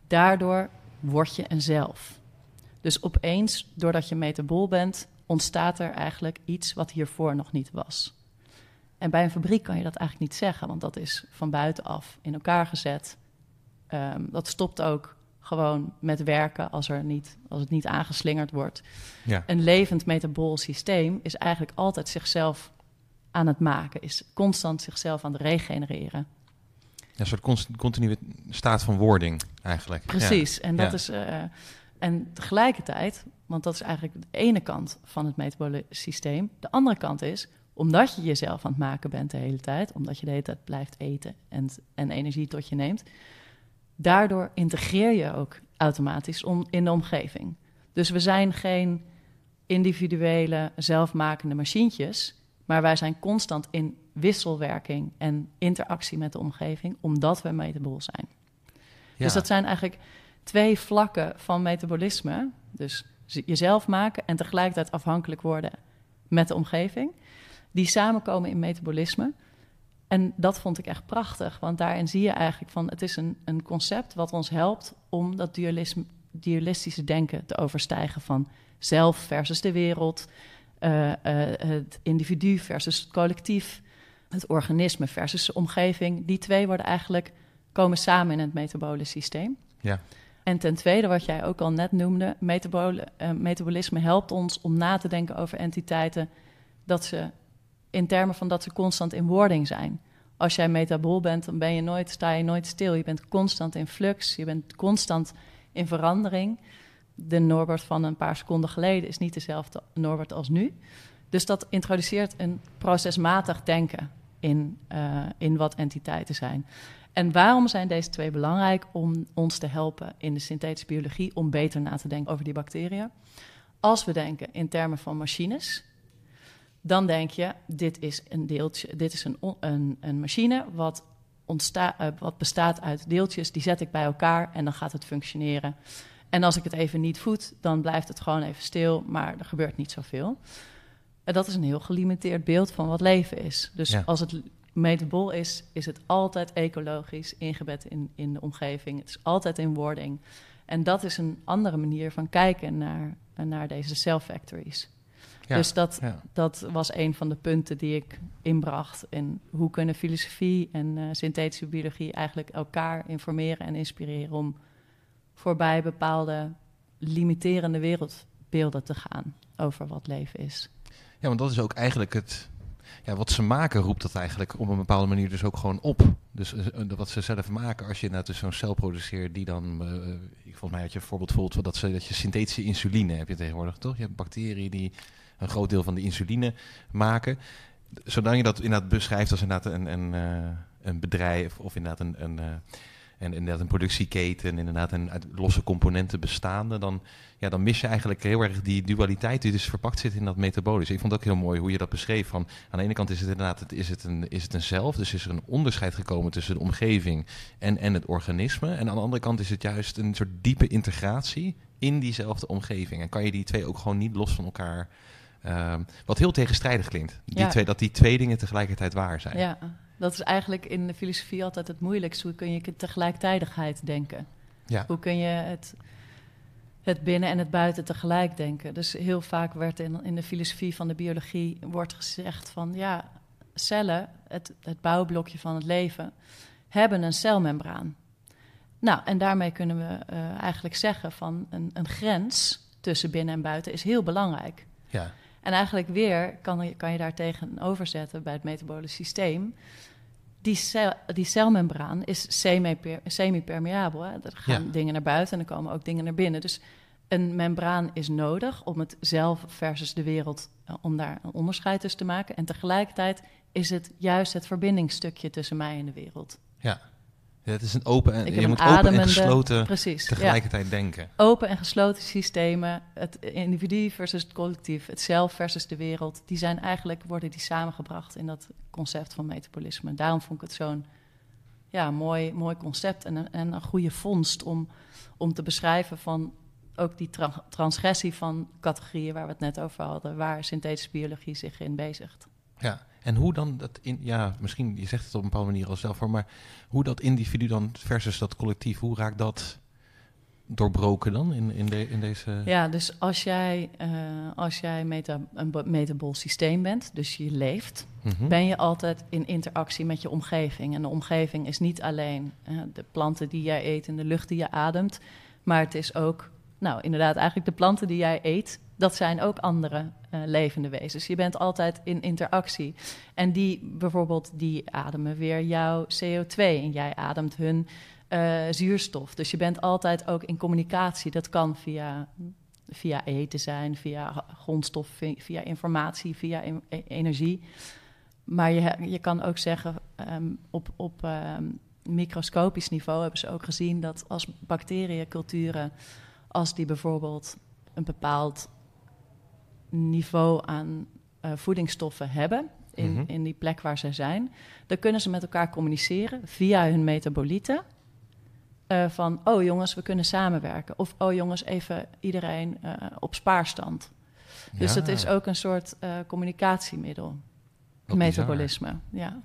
[SPEAKER 3] daardoor word je een zelf. Dus opeens, doordat je metabool bent, ontstaat er eigenlijk iets wat hiervoor nog niet was. En bij een fabriek kan je dat eigenlijk niet zeggen, want dat is van buitenaf in elkaar gezet. Ehm, dat stopt ook gewoon met werken als, er niet, als het niet aangeslingerd wordt.
[SPEAKER 2] Ja.
[SPEAKER 3] Een levend metabool systeem is eigenlijk altijd zichzelf aan het maken, is constant zichzelf aan het regenereren.
[SPEAKER 2] Een soort continue staat van wording eigenlijk.
[SPEAKER 3] Precies, en dat
[SPEAKER 2] Ja.
[SPEAKER 3] is. eh, en tegelijkertijd, want dat is eigenlijk de ene kant van het metabole systeem. De andere kant is, omdat je jezelf aan het maken bent de hele tijd, omdat je de hele tijd blijft eten en, en energie tot je neemt, daardoor integreer je ook automatisch om, in de omgeving. Dus we zijn geen individuele, zelfmakende machientjes, maar wij zijn constant in wisselwerking en interactie met de omgeving, omdat we metabool zijn.
[SPEAKER 2] Ja.
[SPEAKER 3] Dus dat zijn eigenlijk twee vlakken van metabolisme. Dus jezelf maken en tegelijkertijd afhankelijk worden met de omgeving. Die samenkomen in metabolisme. En dat vond ik echt prachtig, want daarin zie je eigenlijk van... het is een, een concept wat ons helpt om dat dualisme, dualistische denken te overstijgen... van zelf versus de wereld, eh, eh, het individu versus het collectief... het organisme versus de omgeving. Die twee worden eigenlijk komen samen in het metabole systeem.
[SPEAKER 2] Ja.
[SPEAKER 3] En ten tweede, wat jij ook al net noemde, metabole, eh, metabolisme helpt ons om na te denken over entiteiten dat ze in termen van dat ze constant in wording zijn. Als jij metabool bent, dan ben je nooit, sta je nooit stil. Je bent constant in flux, je bent constant in verandering. De Norbert van een paar seconden geleden is niet dezelfde Norbert als nu. Dus dat introduceert een procesmatig denken in, eh, in wat entiteiten zijn. En waarom zijn deze twee belangrijk om ons te helpen in de synthetische biologie om beter na te denken over die bacteriën? Als we denken in termen van machines, dan denk je: dit is een deeltje, dit is een, een, een machine wat, ontsta, eh, wat bestaat uit deeltjes, die zet ik bij elkaar en dan gaat het functioneren. En als ik het even niet voed, dan blijft het gewoon even stil, maar er gebeurt niet zoveel. En dat is een heel gelimiteerd beeld van wat leven is. Dus
[SPEAKER 2] Ja.
[SPEAKER 3] als het metabol is, is het altijd ecologisch ingebed in, in de omgeving. Het is altijd in wording. En dat is een andere manier van kijken naar, naar deze cell factories.
[SPEAKER 2] Ja.
[SPEAKER 3] Dus dat,
[SPEAKER 2] Ja.
[SPEAKER 3] dat was een van de punten die ik inbracht. In hoe kunnen filosofie en eh, synthetische biologie eigenlijk elkaar informeren en inspireren om voorbij bepaalde limiterende wereldbeelden te gaan over wat leven is.
[SPEAKER 2] Ja, want dat is ook eigenlijk het. Ja, wat ze maken roept dat eigenlijk op een bepaalde manier dus ook gewoon op. Dus eh, eh, wat ze zelf maken, als je inderdaad dus zo'n cel produceert die dan... eh, ik volgens mij had je een voorbeeld bijvoorbeeld dat, dat je synthetische insuline heb je tegenwoordig, toch? Je hebt bacteriën die een groot deel van de insuline maken. Zodat je dat inderdaad beschrijft als inderdaad een, een, een bedrijf of inderdaad een... een en inderdaad een productieketen, inderdaad een uit losse componenten bestaande, dan, ja, dan mis je eigenlijk heel erg die dualiteit die dus verpakt zit in dat metabolische. Ik vond het ook heel mooi hoe je dat beschreef. Van, aan de ene kant is het inderdaad het, is het een, is het een zelf, dus is er een onderscheid gekomen tussen de omgeving en, en het organisme. En aan de andere kant is het juist een soort diepe integratie in diezelfde omgeving. En kan je die twee ook gewoon niet los van elkaar, ehm, wat heel tegenstrijdig klinkt. Die
[SPEAKER 3] Ja.
[SPEAKER 2] twee, dat die twee dingen tegelijkertijd waar zijn.
[SPEAKER 3] Ja, dat is eigenlijk in de filosofie altijd het moeilijkste. Hoe kun je tegelijkertijdigheid denken?
[SPEAKER 2] Ja.
[SPEAKER 3] Hoe kun je het, het binnen en het buiten tegelijk denken? Dus heel vaak werd in, in de filosofie van de biologie wordt gezegd van ja, cellen, het, het bouwblokje van het leven, hebben een celmembraan. Nou, en daarmee kunnen we eh, eigenlijk zeggen van een, een grens tussen binnen en buiten is heel belangrijk.
[SPEAKER 2] Ja.
[SPEAKER 3] En eigenlijk weer kan je, kan je daar tegenover zetten bij het metabole systeem. Die, cel, die celmembraan is semi-per- semi-permeabel. Er gaan
[SPEAKER 2] Ja.
[SPEAKER 3] dingen naar buiten en er komen ook dingen naar binnen. Dus een membraan is nodig om het zelf versus de wereld, eh, om daar een onderscheid tussen te maken. En tegelijkertijd is het juist het verbindingsstukje tussen mij en de wereld.
[SPEAKER 2] ja. Ja, Het is een open en
[SPEAKER 3] Ik
[SPEAKER 2] je moet open en gesloten
[SPEAKER 3] Precies. ja.
[SPEAKER 2] tegelijkertijd denken.
[SPEAKER 3] Open en gesloten systemen, het individu versus het collectief, het zelf versus de wereld, die zijn eigenlijk, worden die samengebracht in dat concept van metabolisme. Daarom vond ik het zo'n ja, mooi, mooi concept en een, en een goede vondst om, om te beschrijven van ook die tra- transgressie van categorieën waar we het net over hadden, waar synthetische biologie zich in bezigt.
[SPEAKER 2] Ja, En hoe dan dat in, ja, misschien, je zegt het op een bepaalde manier al zelf hoor, maar hoe dat individu dan versus dat collectief, hoe raakt dat doorbroken dan in, in, de, in deze...
[SPEAKER 3] Ja, dus als jij, uh, als jij meta, een metabol systeem bent, dus je leeft,
[SPEAKER 2] Mhm.
[SPEAKER 3] ben je altijd in interactie met je omgeving. En de omgeving is niet alleen uh, de planten die jij eet en de lucht die je ademt, maar het is ook, nou inderdaad, eigenlijk de planten die jij eet, dat zijn ook andere uh, levende wezens. Je bent altijd in interactie. En die bijvoorbeeld, die ademen weer jouw CO2 en jij ademt hun uh, zuurstof. Dus je bent altijd ook in communicatie. Dat kan via, via eten zijn, via grondstof, via informatie, via e energie. Maar je, je kan ook zeggen, um, op, op um, microscopisch niveau hebben ze ook gezien dat als bacteriënculturen, als die bijvoorbeeld een bepaald niveau aan uh, voedingsstoffen hebben in,
[SPEAKER 2] Mhm.
[SPEAKER 3] mm -hmm. in die plek waar ze zijn, dan kunnen ze met elkaar communiceren via hun metabolieten. Uh, van, oh jongens, we kunnen samenwerken. Of, oh jongens, even iedereen uh, op spaarstand. Ja. Dus het is ook een soort communicatiemiddel.
[SPEAKER 2] Wat
[SPEAKER 3] Metabolisme, ja.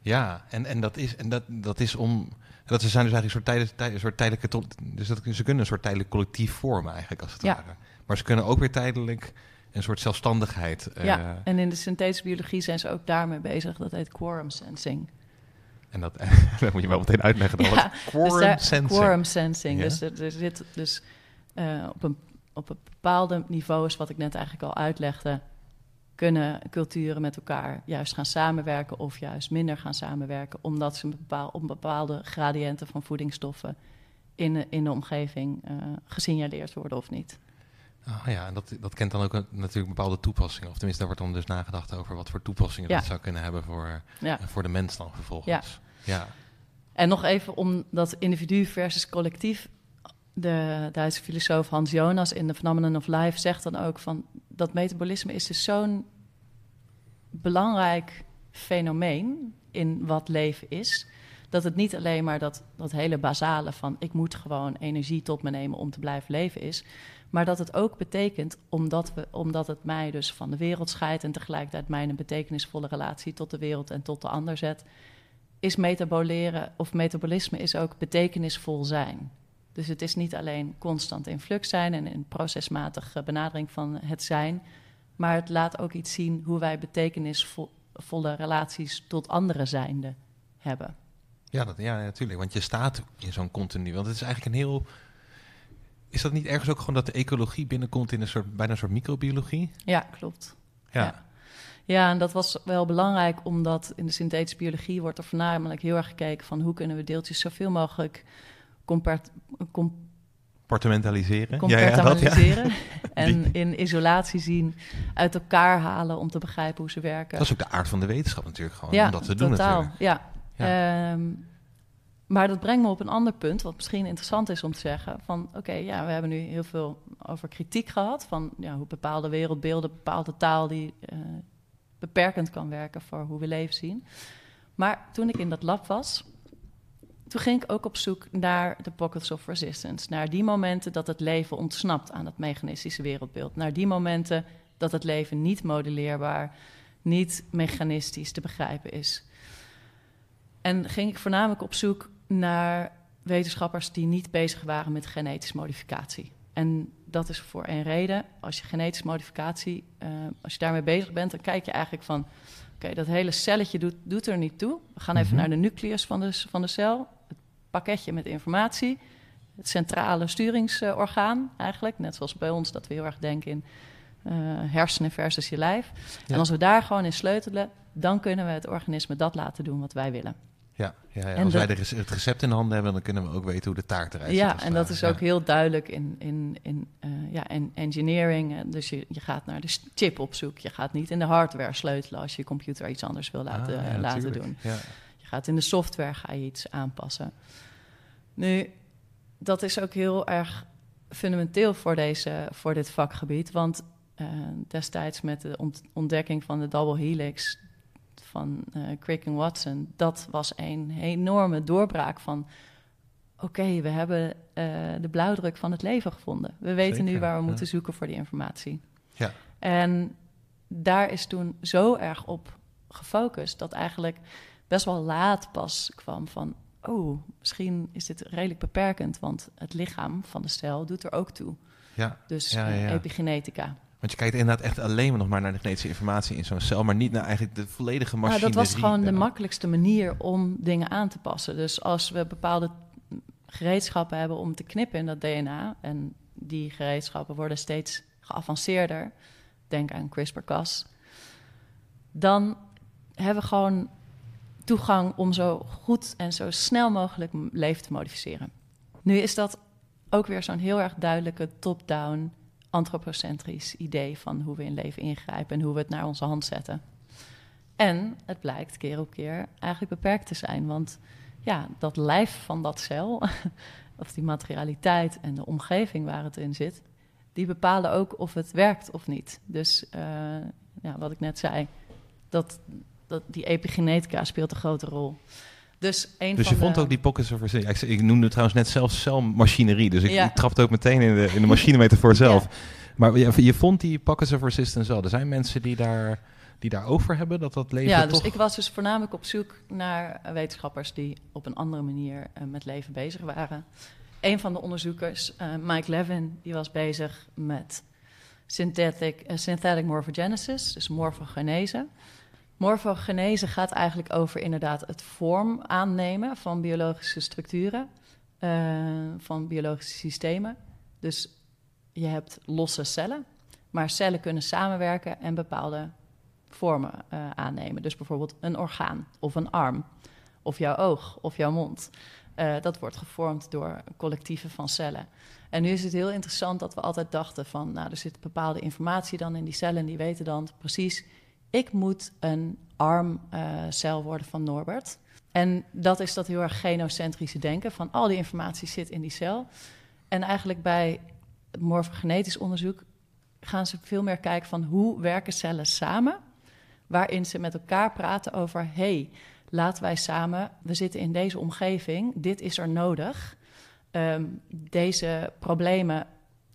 [SPEAKER 2] Ja, en, en, dat, is, en dat, dat is om... Dat ze zijn dus eigenlijk een soort, tijdelijk, tijd, een soort tijdelijke... Tot, dus dat, ze kunnen een soort tijdelijk collectief vormen eigenlijk, als het
[SPEAKER 3] Ja.
[SPEAKER 2] ware. Maar ze kunnen ook weer tijdelijk een soort zelfstandigheid... eh,
[SPEAKER 3] ja, en in de synthetische biologie zijn ze ook daarmee bezig. Dat heet quorum sensing.
[SPEAKER 2] En dat, dat moet je wel meteen uitleggen. Dan,
[SPEAKER 3] Ja,
[SPEAKER 2] quorum
[SPEAKER 3] dus daar-
[SPEAKER 2] sensing.
[SPEAKER 3] Quorum sensing.
[SPEAKER 2] Ja.
[SPEAKER 3] Dus er, er zit dus eh, op, een, op een bepaalde niveaus, wat ik net eigenlijk al uitlegde, kunnen culturen met elkaar juist gaan samenwerken of juist minder gaan samenwerken, omdat ze op bepaalde gradiënten van voedingsstoffen in, de- in de omgeving eh, gesignaleerd worden of niet.
[SPEAKER 2] Oh ja, en dat, dat kent dan ook een- natuurlijk bepaalde toepassingen. Of tenminste, daar wordt dan dus nagedacht over wat voor toepassingen
[SPEAKER 3] Ja.
[SPEAKER 2] dat zou kunnen hebben voor,
[SPEAKER 3] Ja.
[SPEAKER 2] voor de mens dan vervolgens. Ja.
[SPEAKER 3] En nog even om dat individu versus collectief. De Duitse filosoof Hans Jonas in The Phenomenon of Life zegt dan ook van dat metabolisme is dus zo'n belangrijk fenomeen in wat leven is. Dat het niet alleen maar dat, dat hele basale van ik moet gewoon energie tot me nemen om te blijven leven is. Maar dat het ook betekent, omdat, we, omdat het mij dus van de wereld scheidt en tegelijkertijd mij een betekenisvolle relatie tot de wereld en tot de ander zet, is metaboleren of metabolisme is ook betekenisvol zijn. Dus het is niet alleen constant in flux zijn en een procesmatige benadering van het zijn, maar het laat ook iets zien hoe wij betekenisvolle relaties tot andere zijnde hebben.
[SPEAKER 2] Ja, dat, ja, natuurlijk. Want je staat in zo'n continu. Want het is eigenlijk een heel. Is dat niet ergens ook gewoon dat de ecologie binnenkomt in een soort, bijna een soort microbiologie?
[SPEAKER 3] Ja, klopt.
[SPEAKER 2] Ja.
[SPEAKER 3] Ja. Ja, en dat was wel belangrijk, omdat in de synthetische biologie wordt er voornamelijk heel erg gekeken van hoe kunnen we deeltjes zoveel mogelijk compart- com-
[SPEAKER 2] Compartimentaliseren. Ja,
[SPEAKER 3] en in isolatie zien, uit elkaar halen om te begrijpen hoe ze werken.
[SPEAKER 2] Dat is ook de aard van de wetenschap natuurlijk gewoon.
[SPEAKER 3] ja,
[SPEAKER 2] om dat te doen
[SPEAKER 3] totaal.
[SPEAKER 2] natuurlijk.
[SPEAKER 3] Ja. Ehm, maar dat brengt me op een ander punt, wat misschien interessant is om te zeggen. Van oké, ja, we hebben nu heel veel over kritiek gehad. Van ja, hoe bepaalde wereldbeelden, bepaalde taal die eh, beperkend kan werken voor hoe we leven zien. Maar toen ik in dat lab was, toen ging ik ook op zoek naar de pockets of resistance. Naar die momenten dat het leven ontsnapt aan dat mechanistische wereldbeeld. Naar die momenten dat het leven niet modelleerbaar, niet mechanistisch te begrijpen is. En ging ik voornamelijk op zoek naar wetenschappers die niet bezig waren met genetische modificatie. En dat is voor een reden. Als je genetische modificatie, eh, als je daarmee bezig bent, dan kijk je eigenlijk van: oké, dat hele celletje doet, doet er niet toe. We gaan even
[SPEAKER 2] Mhm.
[SPEAKER 3] naar de nucleus van de, van de cel, het pakketje met informatie, het centrale sturingsorgaan eigenlijk. Net zoals bij ons, dat we heel erg denken in eh, hersenen versus je lijf.
[SPEAKER 2] Ja.
[SPEAKER 3] En als we daar gewoon in sleutelen, dan kunnen we het organisme dat laten doen wat wij willen.
[SPEAKER 2] Ja, ja, ja. Als wij de het recept in handen hebben, dan kunnen we ook weten hoe de taart eruit ziet.
[SPEAKER 3] Ja, en dat is ook heel duidelijk in, in, in, eh, ja, in engineering. Dus je, je gaat naar de chip op zoek. Je gaat niet in de hardware sleutelen als je computer iets anders wil laten,
[SPEAKER 2] Ah,
[SPEAKER 3] laten doen. Je gaat in de software ga je iets aanpassen. Nu, dat is ook heel erg fundamenteel voor, deze, voor dit vakgebied. Want eh, destijds met de ont- ontdekking van de double helix van eh Crick en Watson... dat was een enorme doorbraak van... oké, we hebben eh, de blauwdruk van het leven gevonden. We weten nu waar we
[SPEAKER 2] ja.
[SPEAKER 3] moeten zoeken voor die informatie.
[SPEAKER 2] Ja.
[SPEAKER 3] En daar is toen zo erg op gefocust dat eigenlijk best wel laat pas kwam van... oh, misschien is dit redelijk beperkend... want het lichaam van de cel doet er ook toe.
[SPEAKER 2] Ja.
[SPEAKER 3] Dus
[SPEAKER 2] Ja, ja,
[SPEAKER 3] eh,
[SPEAKER 2] ja.
[SPEAKER 3] epigenetica.
[SPEAKER 2] Want je kijkt inderdaad echt alleen maar nog maar naar de genetische informatie in zo'n cel, maar niet naar eigenlijk de volledige
[SPEAKER 3] Nou,
[SPEAKER 2] machinerie.
[SPEAKER 3] dat was gewoon de makkelijkste manier om dingen aan te passen. Dus als we bepaalde gereedschappen hebben om te knippen in dat DNA... en die gereedschappen worden steeds geavanceerder... denk aan CRISPR-Cas... dan hebben we gewoon toegang om zo goed en zo snel mogelijk leven te modificeren. Nu is dat ook weer zo'n heel erg duidelijke top-down antropocentrisch idee van hoe we in leven ingrijpen en hoe we het naar onze hand zetten. En het blijkt keer op keer eigenlijk beperkt te zijn, want ja, dat lijf van dat cel, of die materialiteit en de omgeving waar het in zit, die bepalen ook of het werkt of niet. Dus eh, ja, wat ik net zei, dat, dat die epigenetica speelt een grote rol. Dus, een
[SPEAKER 2] Dus
[SPEAKER 3] van
[SPEAKER 2] je vond ook die pockets of ja, ik, noemde trouwens net zelf celmachinerie, dus ik,
[SPEAKER 3] Ja.
[SPEAKER 2] ik trapte ook meteen in de, in de machinemetafoor zelf. Maar je, je vond die pockets of resistance wel. Er zijn mensen die daar, die daar over hebben, dat dat leven
[SPEAKER 3] Ja, dus
[SPEAKER 2] toch...
[SPEAKER 3] ik was dus voornamelijk op zoek naar wetenschappers die op een andere manier eh, met leven bezig waren. Een van de onderzoekers, eh, Mike Levin, die was bezig met synthetic, eh, synthetic morphogenesis, dus morfogenese. Morfogenese gaat eigenlijk over inderdaad het vorm aannemen van biologische structuren, eh, van biologische systemen. Dus je hebt losse cellen, maar cellen kunnen samenwerken en bepaalde vormen eh, aannemen. Dus bijvoorbeeld een orgaan of een arm of jouw oog of jouw mond. Eh, dat wordt gevormd door collectieven van cellen. En nu is het heel interessant dat we altijd dachten van... nou, er zit bepaalde informatie dan in die cellen... en die weten dan precies... ik moet een armcel worden van Norbert. En dat is dat heel erg genocentrische denken... van al die informatie zit in die cel. En eigenlijk bij het morfogenetisch onderzoek... gaan ze veel meer kijken van hoe werken cellen samen... waarin ze met elkaar praten over... hey, laten wij samen, we zitten in deze omgeving, dit is er nodig. Ehm, deze problemen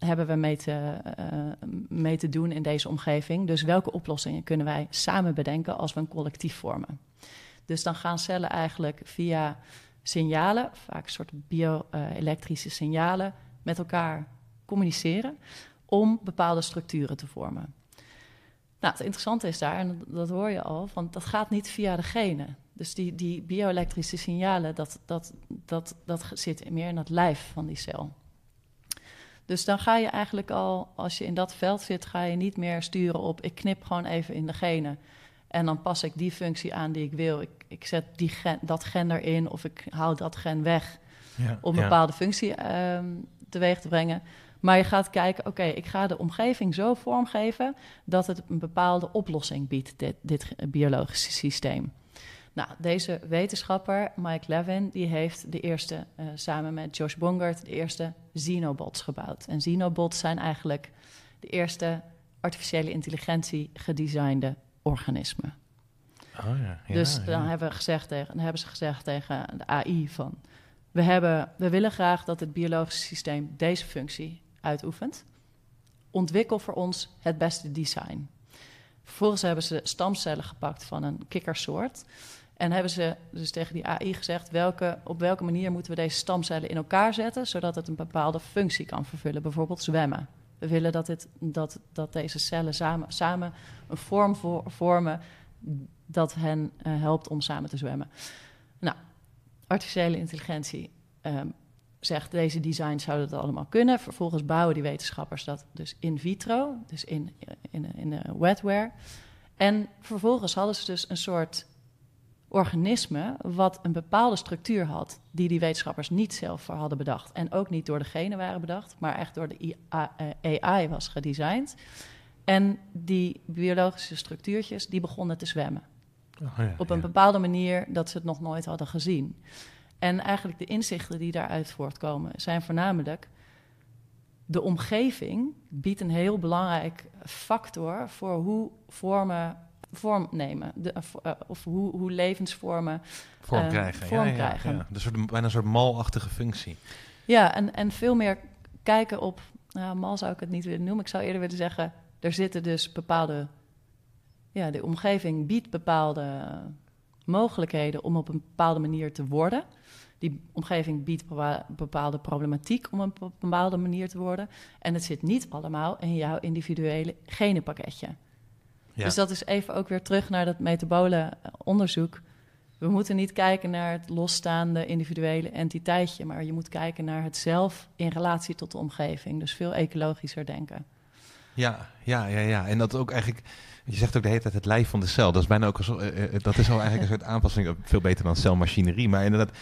[SPEAKER 3] hebben we mee te, eh, mee te doen in deze omgeving. Dus welke oplossingen kunnen wij samen bedenken als we een collectief vormen? Dus dan gaan cellen eigenlijk via signalen, vaak een soort bio-elektrische signalen, met elkaar communiceren om bepaalde structuren te vormen. Nou, het interessante is daar, en dat, hoor je al, want dat gaat niet via de genen. Dus die, die bio-elektrische signalen, dat, dat, dat, dat zit meer in het lijf van die cel. Dus dan ga je eigenlijk al, als je in dat veld zit, ga je niet meer sturen op ik knip gewoon even in de genen. En dan pas ik die functie aan die ik wil. Ik, ik zet die gen, dat gen erin of ik haal dat gen weg
[SPEAKER 2] Ja,
[SPEAKER 3] om een
[SPEAKER 2] ja.
[SPEAKER 3] bepaalde functie ehm, teweeg te brengen. Maar je gaat kijken, oké, ik ga de omgeving zo vormgeven dat het een bepaalde oplossing biedt, dit, dit biologische systeem. Nou, deze wetenschapper, Mike Levin, die heeft de eerste, eh, samen met Josh Bongard, de eerste xenobots gebouwd. En xenobots zijn eigenlijk de eerste artificiële intelligentie gedesignde organismen.
[SPEAKER 2] Oh, ja, ja,
[SPEAKER 3] dus
[SPEAKER 2] ja.
[SPEAKER 3] dan, hebben we gezegd tegen, dan hebben ze gezegd tegen de AI van... We, hebben, we willen graag dat het biologische systeem deze functie uitoefent. Ontwikkel voor ons het beste design. Vervolgens hebben ze stamcellen gepakt van een kikkersoort. En hebben ze dus tegen die AI gezegd... Welke, op welke manier moeten we deze stamcellen in elkaar zetten... zodat het een bepaalde functie kan vervullen, bijvoorbeeld zwemmen. We willen dat, dit, dat, dat deze cellen samen, samen een vorm vo- vormen dat hen eh, helpt om samen te zwemmen. Nou, artificiële intelligentie ehm, zegt deze designs zouden dat allemaal kunnen. Vervolgens bouwen die wetenschappers dat dus in vitro, dus in, in, in de wetware. En vervolgens hadden ze dus een soort organisme wat een bepaalde structuur had, die die wetenschappers niet zelf voor hadden bedacht. En ook niet door de genen waren bedacht, maar echt door de IA eh, AI was gedesigned. En die biologische structuurtjes, die begonnen te zwemmen
[SPEAKER 2] Oh, ja,
[SPEAKER 3] op een
[SPEAKER 2] ja.
[SPEAKER 3] bepaalde manier dat ze het nog nooit hadden gezien. En eigenlijk de inzichten die daaruit voortkomen zijn voornamelijk de omgeving biedt een heel belangrijk factor voor hoe vormen vorm nemen, de, eh, of hoe, hoe levensvormen.
[SPEAKER 2] Vorm
[SPEAKER 3] eh,
[SPEAKER 2] krijgen.
[SPEAKER 3] vorm
[SPEAKER 2] ja, ja,
[SPEAKER 3] krijgen.
[SPEAKER 2] Ja. Een soort, bijna een soort malachtige functie.
[SPEAKER 3] Ja, en, en veel meer kijken op, nou, mal zou ik het niet willen noemen. Ik zou eerder willen zeggen, er zitten dus bepaalde ja, de omgeving biedt bepaalde mogelijkheden om op een bepaalde manier te worden. Die omgeving biedt bepaalde problematiek om op een bepaalde manier te worden. En het zit niet allemaal in jouw individuele genenpakketje.
[SPEAKER 2] Ja.
[SPEAKER 3] Dus dat is even ook weer terug naar dat metabole eh, onderzoek. We moeten niet kijken naar het losstaande individuele entiteitje, maar je moet kijken naar het zelf in relatie tot de omgeving. Dus veel ecologischer denken.
[SPEAKER 2] Ja, ja, ja, ja. En dat ook eigenlijk, je zegt ook de hele tijd het lijf van de cel. Dat is bijna ook een eh, eh, dat is al eigenlijk een soort aanpassing, veel beter dan celmachinerie. Maar inderdaad,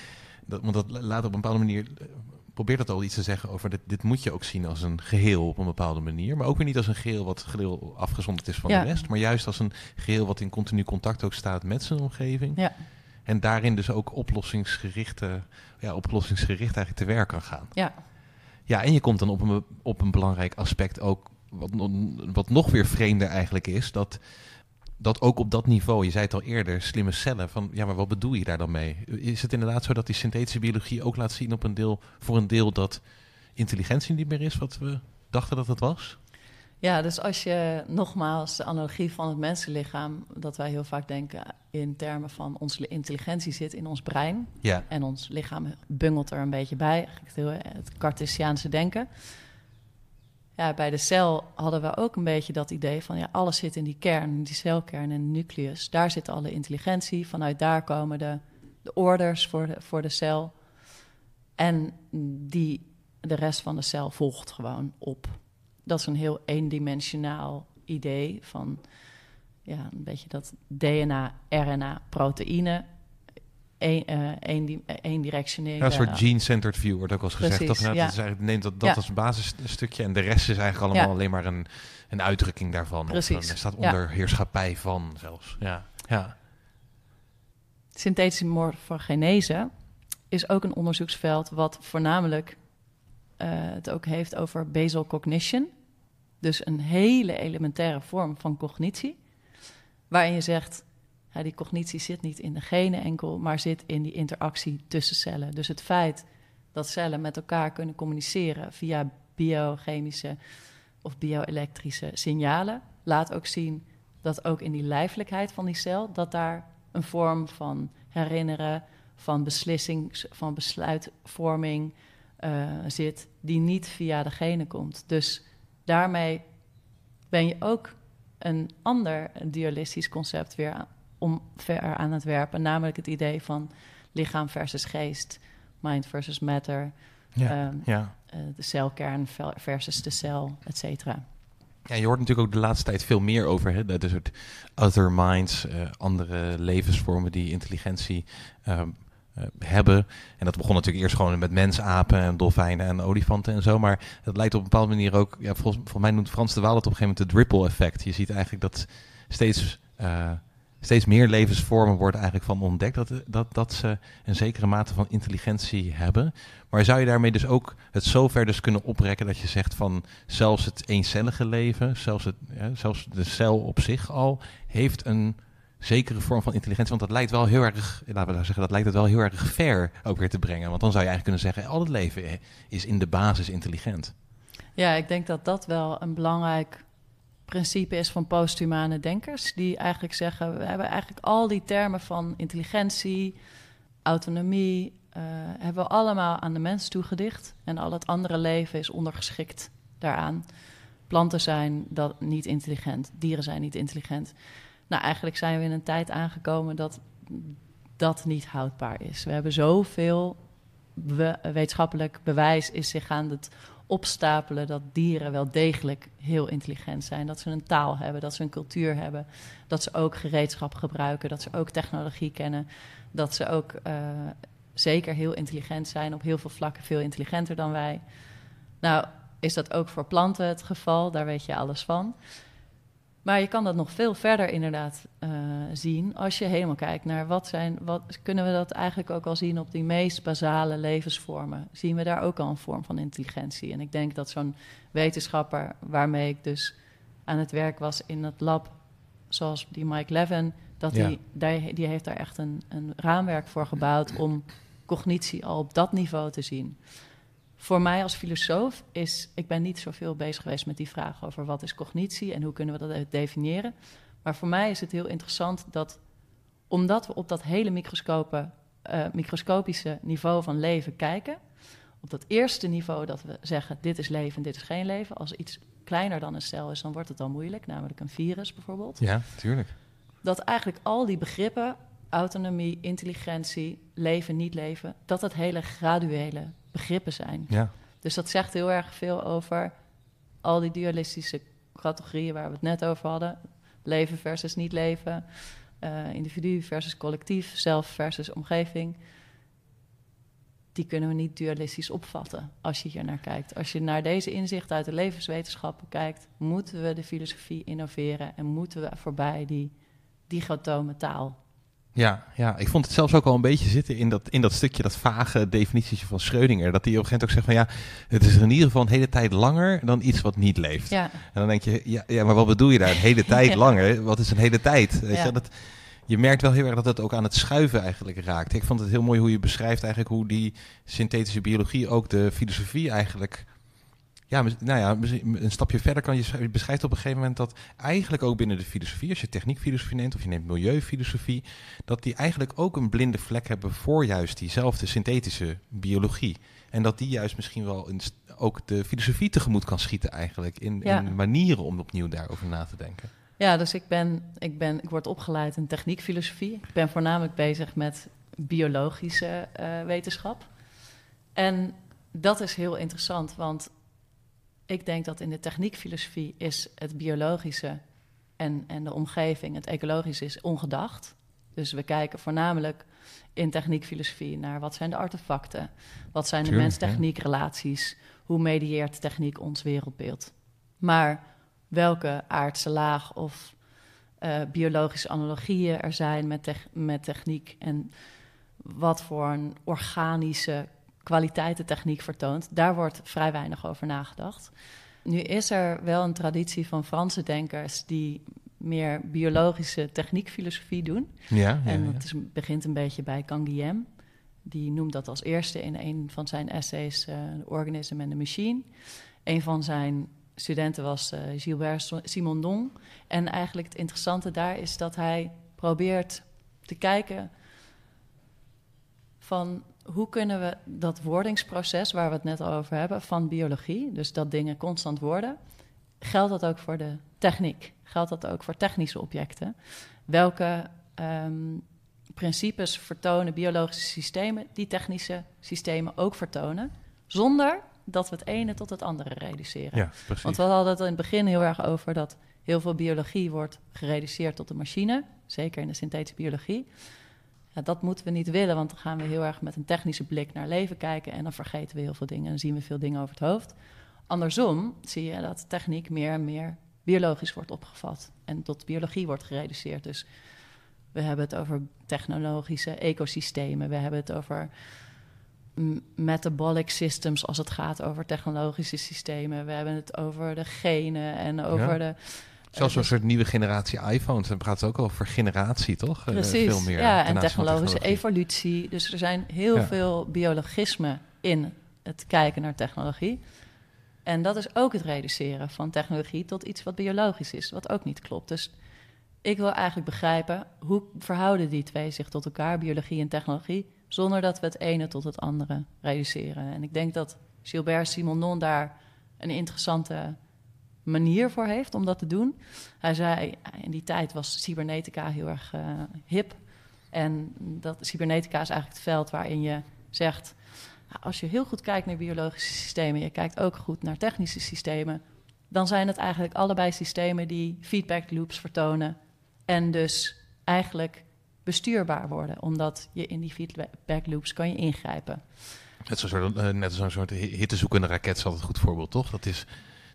[SPEAKER 2] dat, want dat laat op een bepaalde manier, probeert dat al iets te zeggen over, dit, dit moet je ook zien als een geheel op een bepaalde manier. Maar ook weer niet als een geheel wat geheel afgezonderd is van
[SPEAKER 3] Ja.
[SPEAKER 2] de rest, maar juist als een geheel wat in continu contact ook staat met zijn omgeving.
[SPEAKER 3] Ja.
[SPEAKER 2] En daarin dus ook oplossingsgerichte, ja, oplossingsgericht eigenlijk te werk kan gaan.
[SPEAKER 3] Ja,
[SPEAKER 2] Ja, en je komt dan op een, op een belangrijk aspect ook, wat, wat nog weer vreemder eigenlijk is, dat, dat ook op dat niveau, je zei het al eerder, slimme cellen, van ja, maar wat bedoel je daar dan mee? Is het inderdaad zo dat die synthetische biologie ook laat zien op een deel, voor een deel dat intelligentie niet meer is wat we dachten dat het was?
[SPEAKER 3] Ja, dus als je nogmaals de analogie van het mensenlichaam, dat wij heel vaak denken in termen van onze intelligentie zit in ons brein
[SPEAKER 2] Ja,
[SPEAKER 3] en ons lichaam bungelt er een beetje bij, eigenlijk het, heel- het Cartesiaanse denken. Ja, bij de cel hadden we ook een beetje dat idee van ja, alles zit in die kern, die celkern en nucleus. Daar zit alle intelligentie, vanuit daar komen de, de orders voor de, voor de cel. En die, de rest van de cel volgt gewoon op. Dat is een heel eendimensionaal idee van ja, een beetje dat DNA, RNA, proteïne, een, eh, een, eendirectionele.
[SPEAKER 2] Ja, een soort gene-centered view wordt ook wel eens gezegd.
[SPEAKER 3] Precies,
[SPEAKER 2] dat,
[SPEAKER 3] ja.
[SPEAKER 2] dat is eigenlijk, neemt dat, dat
[SPEAKER 3] Ja.
[SPEAKER 2] als basisstukje en de rest is eigenlijk allemaal alleen maar een, een uitdrukking daarvan.
[SPEAKER 3] Precies,
[SPEAKER 2] Of een, er staat onder heerschappij van zelfs. Ja, ja.
[SPEAKER 3] Synthetische morfogenese is ook een onderzoeksveld wat voornamelijk eh, het ook heeft over basal cognition. Dus een hele elementaire vorm van cognitie. Waarin je zegt, die cognitie zit niet in de genen enkel, maar zit in die interactie tussen cellen. Dus het feit dat cellen met elkaar kunnen communiceren via biochemische of bioelektrische signalen, laat ook zien dat ook in die lijfelijkheid van die cel, dat daar een vorm van herinneren, van beslissing, van besluitvorming eh, zit, die niet via de genen komt. Dus daarmee ben je ook een ander dualistisch concept weer omver aan het werpen, namelijk het idee van lichaam versus geest, mind versus matter,
[SPEAKER 2] Ja,
[SPEAKER 3] Ehm,
[SPEAKER 2] ja.
[SPEAKER 3] eh, de celkern ver- versus de cel, et cetera.
[SPEAKER 2] Ja, je hoort natuurlijk ook de laatste tijd veel meer over hè, de, de soort other minds, eh, andere levensvormen die intelligentie ehm, eh, hebben. En dat begon natuurlijk eerst gewoon met mensapen en dolfijnen en olifanten en zo. Maar het lijkt op een bepaalde manier ook, ja, volgens, volgens mij noemt Frans de Waal het op een gegeven moment het ripple effect. Je ziet eigenlijk dat steeds, eh, steeds meer levensvormen worden eigenlijk van ontdekt. Dat, dat, dat ze een zekere mate van intelligentie hebben. Maar zou je daarmee dus ook het zover dus kunnen oprekken dat je zegt van zelfs het eencellige leven, zelfs, het, zelfs de cel op zich al, heeft een zekere vorm van intelligentie. Want dat lijkt wel heel erg, laten we nou zeggen, dat lijkt het wel heel erg ver ook weer te brengen. Want dan zou je eigenlijk kunnen zeggen, al het leven is in de basis intelligent.
[SPEAKER 3] Ja, ik denk dat dat wel een belangrijk principe is van posthumane denkers. Die eigenlijk zeggen, we hebben eigenlijk al die termen van intelligentie, autonomie, eh, hebben we allemaal aan de mens toegedicht. En al het andere leven is ondergeschikt daaraan. Planten zijn dat niet intelligent, dieren zijn niet intelligent. Nou, eigenlijk zijn we in een tijd aangekomen dat dat niet houdbaar is. We hebben zoveel we- wetenschappelijk bewijs is zich aan het opstapelen dat dieren wel degelijk heel intelligent zijn. Dat ze een taal hebben, dat ze een cultuur hebben, dat ze ook gereedschap gebruiken, dat ze ook technologie kennen, dat ze ook eh, zeker heel intelligent zijn, op heel veel vlakken veel intelligenter dan wij. Nou, is dat ook voor planten het geval, daar weet je alles van. Maar je kan dat nog veel verder inderdaad eh, zien als je helemaal kijkt naar wat zijn, wat kunnen we dat eigenlijk ook al zien op die meest basale levensvormen? Zien we daar ook al een vorm van intelligentie? En ik denk dat zo'n wetenschapper waarmee ik dus aan het werk was in het lab, zoals die Mike Levin, dat
[SPEAKER 2] Ja.
[SPEAKER 3] die, die, die heeft daar echt een, een raamwerk voor gebouwd om cognitie al op dat niveau te zien. Voor mij als filosoof is, ik ben niet zoveel bezig geweest met die vraag over wat is cognitie en hoe kunnen we dat definiëren. Maar voor mij is het heel interessant dat, omdat we op dat hele eh, microscopische niveau van leven kijken, op dat eerste niveau dat we zeggen: dit is leven, dit is geen leven. Als iets kleiner dan een cel is, dan wordt het al moeilijk, namelijk een virus bijvoorbeeld.
[SPEAKER 2] Ja, tuurlijk.
[SPEAKER 3] Dat eigenlijk al die begrippen, autonomie, intelligentie, leven, niet leven, dat het hele graduele begrippen zijn.
[SPEAKER 2] Ja.
[SPEAKER 3] Dus dat zegt heel erg veel over al die dualistische categorieën waar we het net over hadden. Leven versus niet leven, uh, individu versus collectief, zelf versus omgeving. Die kunnen we niet dualistisch opvatten als je hier naar kijkt. Als je naar deze inzichten uit de levenswetenschappen kijkt, moeten we de filosofie innoveren en moeten we voorbij die digotome taal.
[SPEAKER 2] Ja, ja, ik vond het zelfs ook al een beetje zitten in dat, in dat stukje, dat vage definitietje van Schrödinger. Dat hij op een gegeven moment ook zegt van ja, het is in ieder geval een hele tijd langer dan iets wat niet leeft.
[SPEAKER 3] Ja.
[SPEAKER 2] En dan denk je, ja, ja, maar wat bedoel je daar? Een hele tijd langer? Wat is een hele tijd? Weet
[SPEAKER 3] Ja.
[SPEAKER 2] je, dat, je merkt wel heel erg dat het ook aan het schuiven eigenlijk raakt. Ik vond het heel mooi hoe je beschrijft eigenlijk hoe die synthetische biologie ook de filosofie eigenlijk... Ja, nou ja, misschien een stapje verder kan je sch- je beschrijft op een gegeven moment dat eigenlijk ook binnen de filosofie, als je techniekfilosofie neemt of je neemt milieufilosofie, dat die eigenlijk ook een blinde vlek hebben voor juist diezelfde synthetische biologie. En dat die juist misschien wel in ook de filosofie tegemoet kan schieten eigenlijk. In,
[SPEAKER 3] Ja.
[SPEAKER 2] in manieren om opnieuw daarover na te denken.
[SPEAKER 3] Ja, dus ik, ben, ik, ben, ik word opgeleid in techniekfilosofie. Ik ben voornamelijk bezig met biologische eh, wetenschap. En dat is heel interessant, want ik denk dat in de techniekfilosofie is het biologische en, en de omgeving, het ecologische, is ongedacht. Dus we kijken voornamelijk in techniekfilosofie naar wat zijn de artefacten, wat zijn de
[SPEAKER 2] Tuurlijk,
[SPEAKER 3] mens-techniek relaties, hoe medieert techniek ons wereldbeeld. Maar welke aardse laag of eh, biologische analogieën er zijn met, met techniek en wat voor een organische kwaliteit de techniek vertoont, daar wordt vrij weinig over nagedacht. Nu is er wel een traditie van Franse denkers die meer biologische techniekfilosofie doen.
[SPEAKER 2] Ja, ja,
[SPEAKER 3] En het is, begint een beetje bij Canguilhem. Die noemt dat als eerste in een van zijn essays eh The Organism and the Machine. Een van zijn studenten was eh, Gilbert Simondon. En eigenlijk het interessante daar is dat hij probeert te kijken van hoe kunnen we dat wordingsproces waar we het net al over hebben van biologie, dus dat dingen constant worden, geldt dat ook voor de techniek? Geldt dat ook voor technische objecten? Welke ehm, principes vertonen biologische systemen die technische systemen ook vertonen, zonder dat we het ene tot het andere reduceren?
[SPEAKER 2] ja, precies.
[SPEAKER 3] Want we hadden het in het begin heel erg over dat heel veel biologie wordt gereduceerd tot de machine, zeker in de synthetische biologie. Ja, dat moeten we niet willen, want dan gaan we heel erg met een technische blik naar leven kijken en dan vergeten we heel veel dingen en zien we veel dingen over het hoofd. Andersom zie je dat techniek meer en meer biologisch wordt opgevat en tot biologie wordt gereduceerd. Dus we hebben het over technologische ecosystemen, we hebben het over metabolic systems als het gaat over technologische systemen. We hebben het over de genen en over
[SPEAKER 2] Ja.
[SPEAKER 3] de...
[SPEAKER 2] Zelfs een soort nieuwe generatie iPhones. Dan praat het ook over generatie, toch? Eh,
[SPEAKER 3] Precies,
[SPEAKER 2] veel meer
[SPEAKER 3] ja, en technologische evolutie. Dus er zijn heel
[SPEAKER 2] Ja.
[SPEAKER 3] veel biologisme in het kijken naar technologie. En dat is ook het reduceren van technologie tot iets wat biologisch is, wat ook niet klopt. Dus ik wil eigenlijk begrijpen hoe verhouden die twee zich tot elkaar, biologie en technologie, zonder dat we het ene tot het andere reduceren. En ik denk dat Gilbert Simondon daar een interessante manier voor heeft om dat te doen. Hij zei, in die tijd was cybernetica heel erg eh, hip. En dat cybernetica is eigenlijk het veld waarin je zegt... als je heel goed kijkt naar biologische systemen... je kijkt ook goed naar technische systemen... dan zijn het eigenlijk allebei systemen die feedback loops vertonen... en dus eigenlijk bestuurbaar worden... omdat je in die feedback loops kan je ingrijpen.
[SPEAKER 2] Net zo'n soort, eh, net zo'n soort hi- hittezoekende raket is altijd een goed voorbeeld, toch? Dat is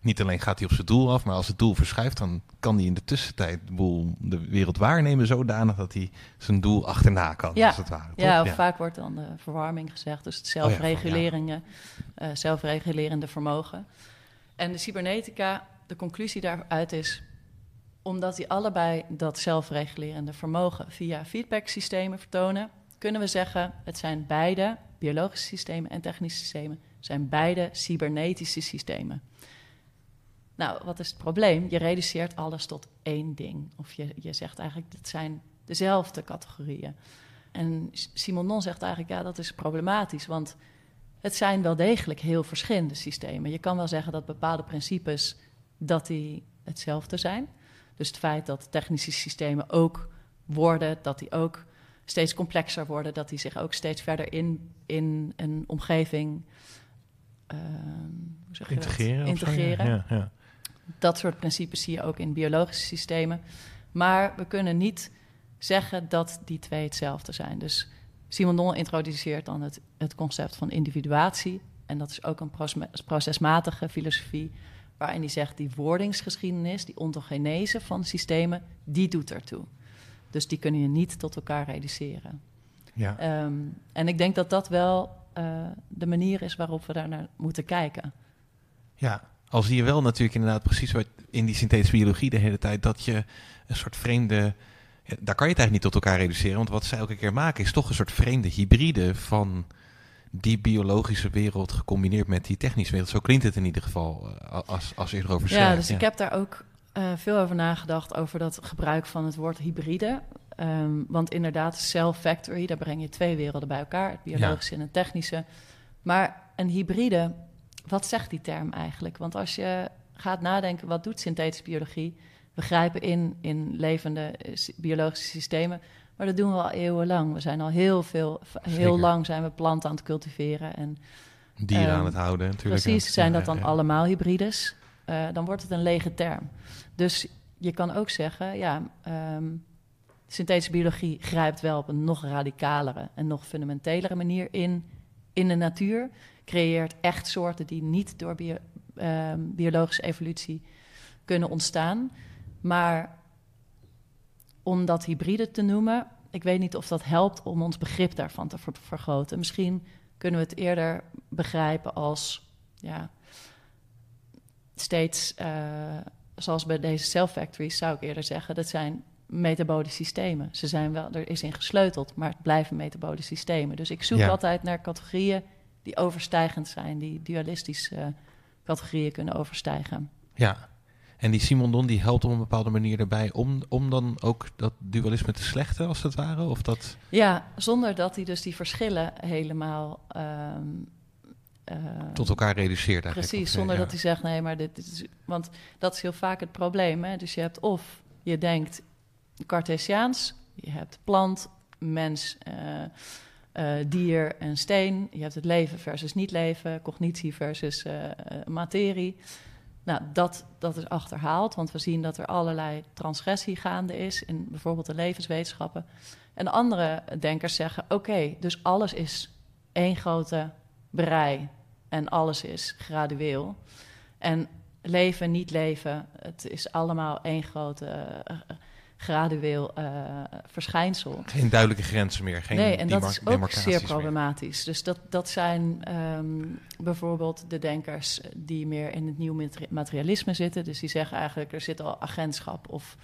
[SPEAKER 2] niet alleen gaat hij op zijn doel af, maar als het doel verschuift, dan kan hij in de tussentijd de, boel, de wereld waarnemen zodanig dat hij zijn doel achterna kan,
[SPEAKER 3] Ja.
[SPEAKER 2] als het ware.
[SPEAKER 3] Ja, vaak wordt dan de verwarming gezegd. Dus het
[SPEAKER 2] Oh
[SPEAKER 3] zelfreguleringen, eh, zelfregulerende vermogen. En de cybernetica, de conclusie daaruit is... omdat die allebei dat zelfregulerende vermogen... via feedbacksystemen vertonen... kunnen we zeggen, het zijn beide biologische systemen en technische systemen... zijn beide cybernetische systemen. Nou, wat is het probleem? Je reduceert alles tot één ding. Of je, je zegt eigenlijk, het zijn dezelfde categorieën. En Simonon zegt eigenlijk, ja, dat is problematisch, want het zijn wel degelijk heel verschillende systemen. Je kan wel zeggen dat bepaalde principes, dat die hetzelfde zijn. Dus het feit dat technische systemen ook worden, dat die ook steeds complexer worden, dat die zich ook steeds verder in, in een omgeving uh,
[SPEAKER 2] integreren.
[SPEAKER 3] Dat? integreren.
[SPEAKER 2] Ja, ja.
[SPEAKER 3] Dat soort principes zie je ook in biologische systemen. Maar we kunnen niet zeggen dat die twee hetzelfde zijn. Dus Simondon introduceert dan het, het concept van individuatie. En dat is ook een procesmatige filosofie, waarin hij zegt die wordingsgeschiedenis, die ontogenese van systemen, die doet ertoe. Dus die kunnen je niet tot elkaar reduceren.
[SPEAKER 2] Ja.
[SPEAKER 3] Ehm, en ik denk dat dat wel uh, de manier is waarop we daar naar moeten kijken.
[SPEAKER 2] Ja, al zie je wel natuurlijk inderdaad precies wat in die synthetische biologie de hele tijd dat je een soort vreemde. Daar kan je het eigenlijk niet tot elkaar reduceren, want wat ze elke keer maken is toch een soort vreemde hybride van die biologische wereld gecombineerd met die technische wereld. Zo klinkt het in ieder geval uh, als, als je erover schrijft.
[SPEAKER 3] Ja, dus ik heb daar ook uh, veel over nagedacht, over dat gebruik van het woord hybride. Um, want inderdaad, cell factory, daar breng je twee werelden bij elkaar, het biologische ja. en het technische. Maar een hybride, wat zegt die term eigenlijk? Want als je gaat nadenken, wat doet synthetische biologie? We grijpen in in levende biologische systemen, maar dat doen we al eeuwenlang. We zijn al heel veel, heel
[SPEAKER 2] Zeker.
[SPEAKER 3] lang zijn we planten aan het cultiveren en
[SPEAKER 2] dieren
[SPEAKER 3] um,
[SPEAKER 2] aan het houden. Natuurlijk.
[SPEAKER 3] Precies, zijn dat dan
[SPEAKER 2] ja.
[SPEAKER 3] allemaal hybrides? Uh, dan wordt het een lege term. Dus je kan ook zeggen, ja, um, synthetische biologie grijpt wel op een nog radicalere en nog fundamentelere manier in, in de natuur. Creëert echt soorten die niet door bio, um, biologische evolutie kunnen ontstaan. Maar om dat hybride te noemen, ik weet niet of dat helpt om ons begrip daarvan te ver vergroten. Misschien kunnen we het eerder begrijpen als ja, steeds, uh, zoals bij deze cell factories, zou ik eerder zeggen, dat zijn metabole systemen. Ze zijn wel, er is in gesleuteld, maar het blijven metabole systemen. Dus ik zoek
[SPEAKER 2] Ja.
[SPEAKER 3] altijd naar categorieën die overstijgend zijn, die dualistische uh, categorieën kunnen overstijgen.
[SPEAKER 2] Ja, en die Simondon die helpt op een bepaalde manier erbij om, om dan ook dat dualisme te slechten, als het ware? Of dat...
[SPEAKER 3] Ja, zonder dat hij dus die verschillen helemaal... Um, uh,
[SPEAKER 2] Tot elkaar reduceert eigenlijk.
[SPEAKER 3] Precies, zonder
[SPEAKER 2] ja.
[SPEAKER 3] dat hij zegt, nee, maar dit is... Want dat is heel vaak het probleem, hè? Dus je hebt of je denkt Cartesiaans, je hebt plant, mens, uh, uh, dier en steen. Je hebt het leven versus niet leven, cognitie versus uh, materie. Nou, dat, dat is achterhaald, want we zien dat er allerlei transgressie gaande is in bijvoorbeeld de levenswetenschappen. En andere denkers zeggen: oké, dus alles is één grote brei en alles is gradueel. En leven, niet leven, het is allemaal één grote gradueel uh, verschijnsel.
[SPEAKER 2] Geen duidelijke grenzen meer. Geen
[SPEAKER 3] nee, en dat is ook zeer
[SPEAKER 2] meer.
[SPEAKER 3] problematisch. Dus dat, dat zijn um, bijvoorbeeld de denkers die meer in het nieuw materialisme zitten. Dus die zeggen eigenlijk, er zit al agentschap of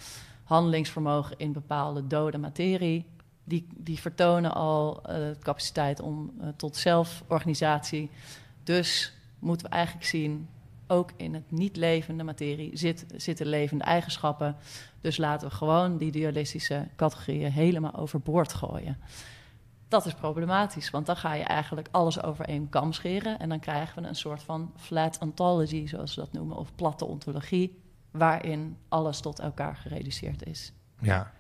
[SPEAKER 3] handelingsvermogen in bepaalde dode materie. Die, die vertonen al uh, de capaciteit om uh, tot zelforganisatie. Dus moeten we eigenlijk zien, ook in het niet levende materie zit, zitten levende eigenschappen. Dus laten we gewoon die dualistische categorieën helemaal overboord gooien. Dat is problematisch, want dan ga je eigenlijk alles over één kam scheren. En dan krijgen we een soort van flat ontology, zoals we dat noemen, of platte ontologie, waarin alles tot elkaar gereduceerd is.
[SPEAKER 2] Ja.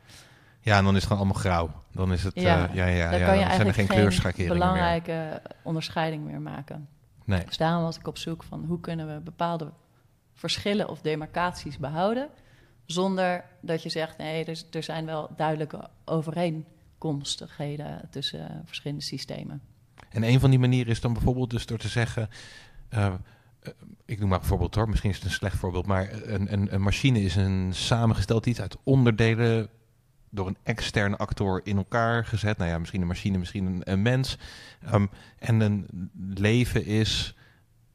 [SPEAKER 2] Ja, en dan is het gewoon allemaal grauw. Dan is het,
[SPEAKER 3] ja,
[SPEAKER 2] uh, ja, ja,
[SPEAKER 3] dan
[SPEAKER 2] ja,
[SPEAKER 3] kan je
[SPEAKER 2] dan zijn er geen kleurschakeringen
[SPEAKER 3] belangrijke
[SPEAKER 2] meer.
[SPEAKER 3] onderscheiding meer maken.
[SPEAKER 2] Nee.
[SPEAKER 3] Dus daarom was ik op zoek van hoe kunnen we bepaalde verschillen of demarcaties behouden, zonder dat je zegt, nee, er, er zijn wel duidelijke overeenkomstigheden tussen uh, verschillende systemen.
[SPEAKER 2] En een van die manieren is dan bijvoorbeeld dus door te zeggen, uh, uh, ik noem maar bijvoorbeeld hoor, misschien is het een slecht voorbeeld, maar een, een, een machine is een samengesteld iets uit onderdelen door een externe actor in elkaar gezet. Nou ja, misschien een machine, misschien een, een mens. Um, en een leven is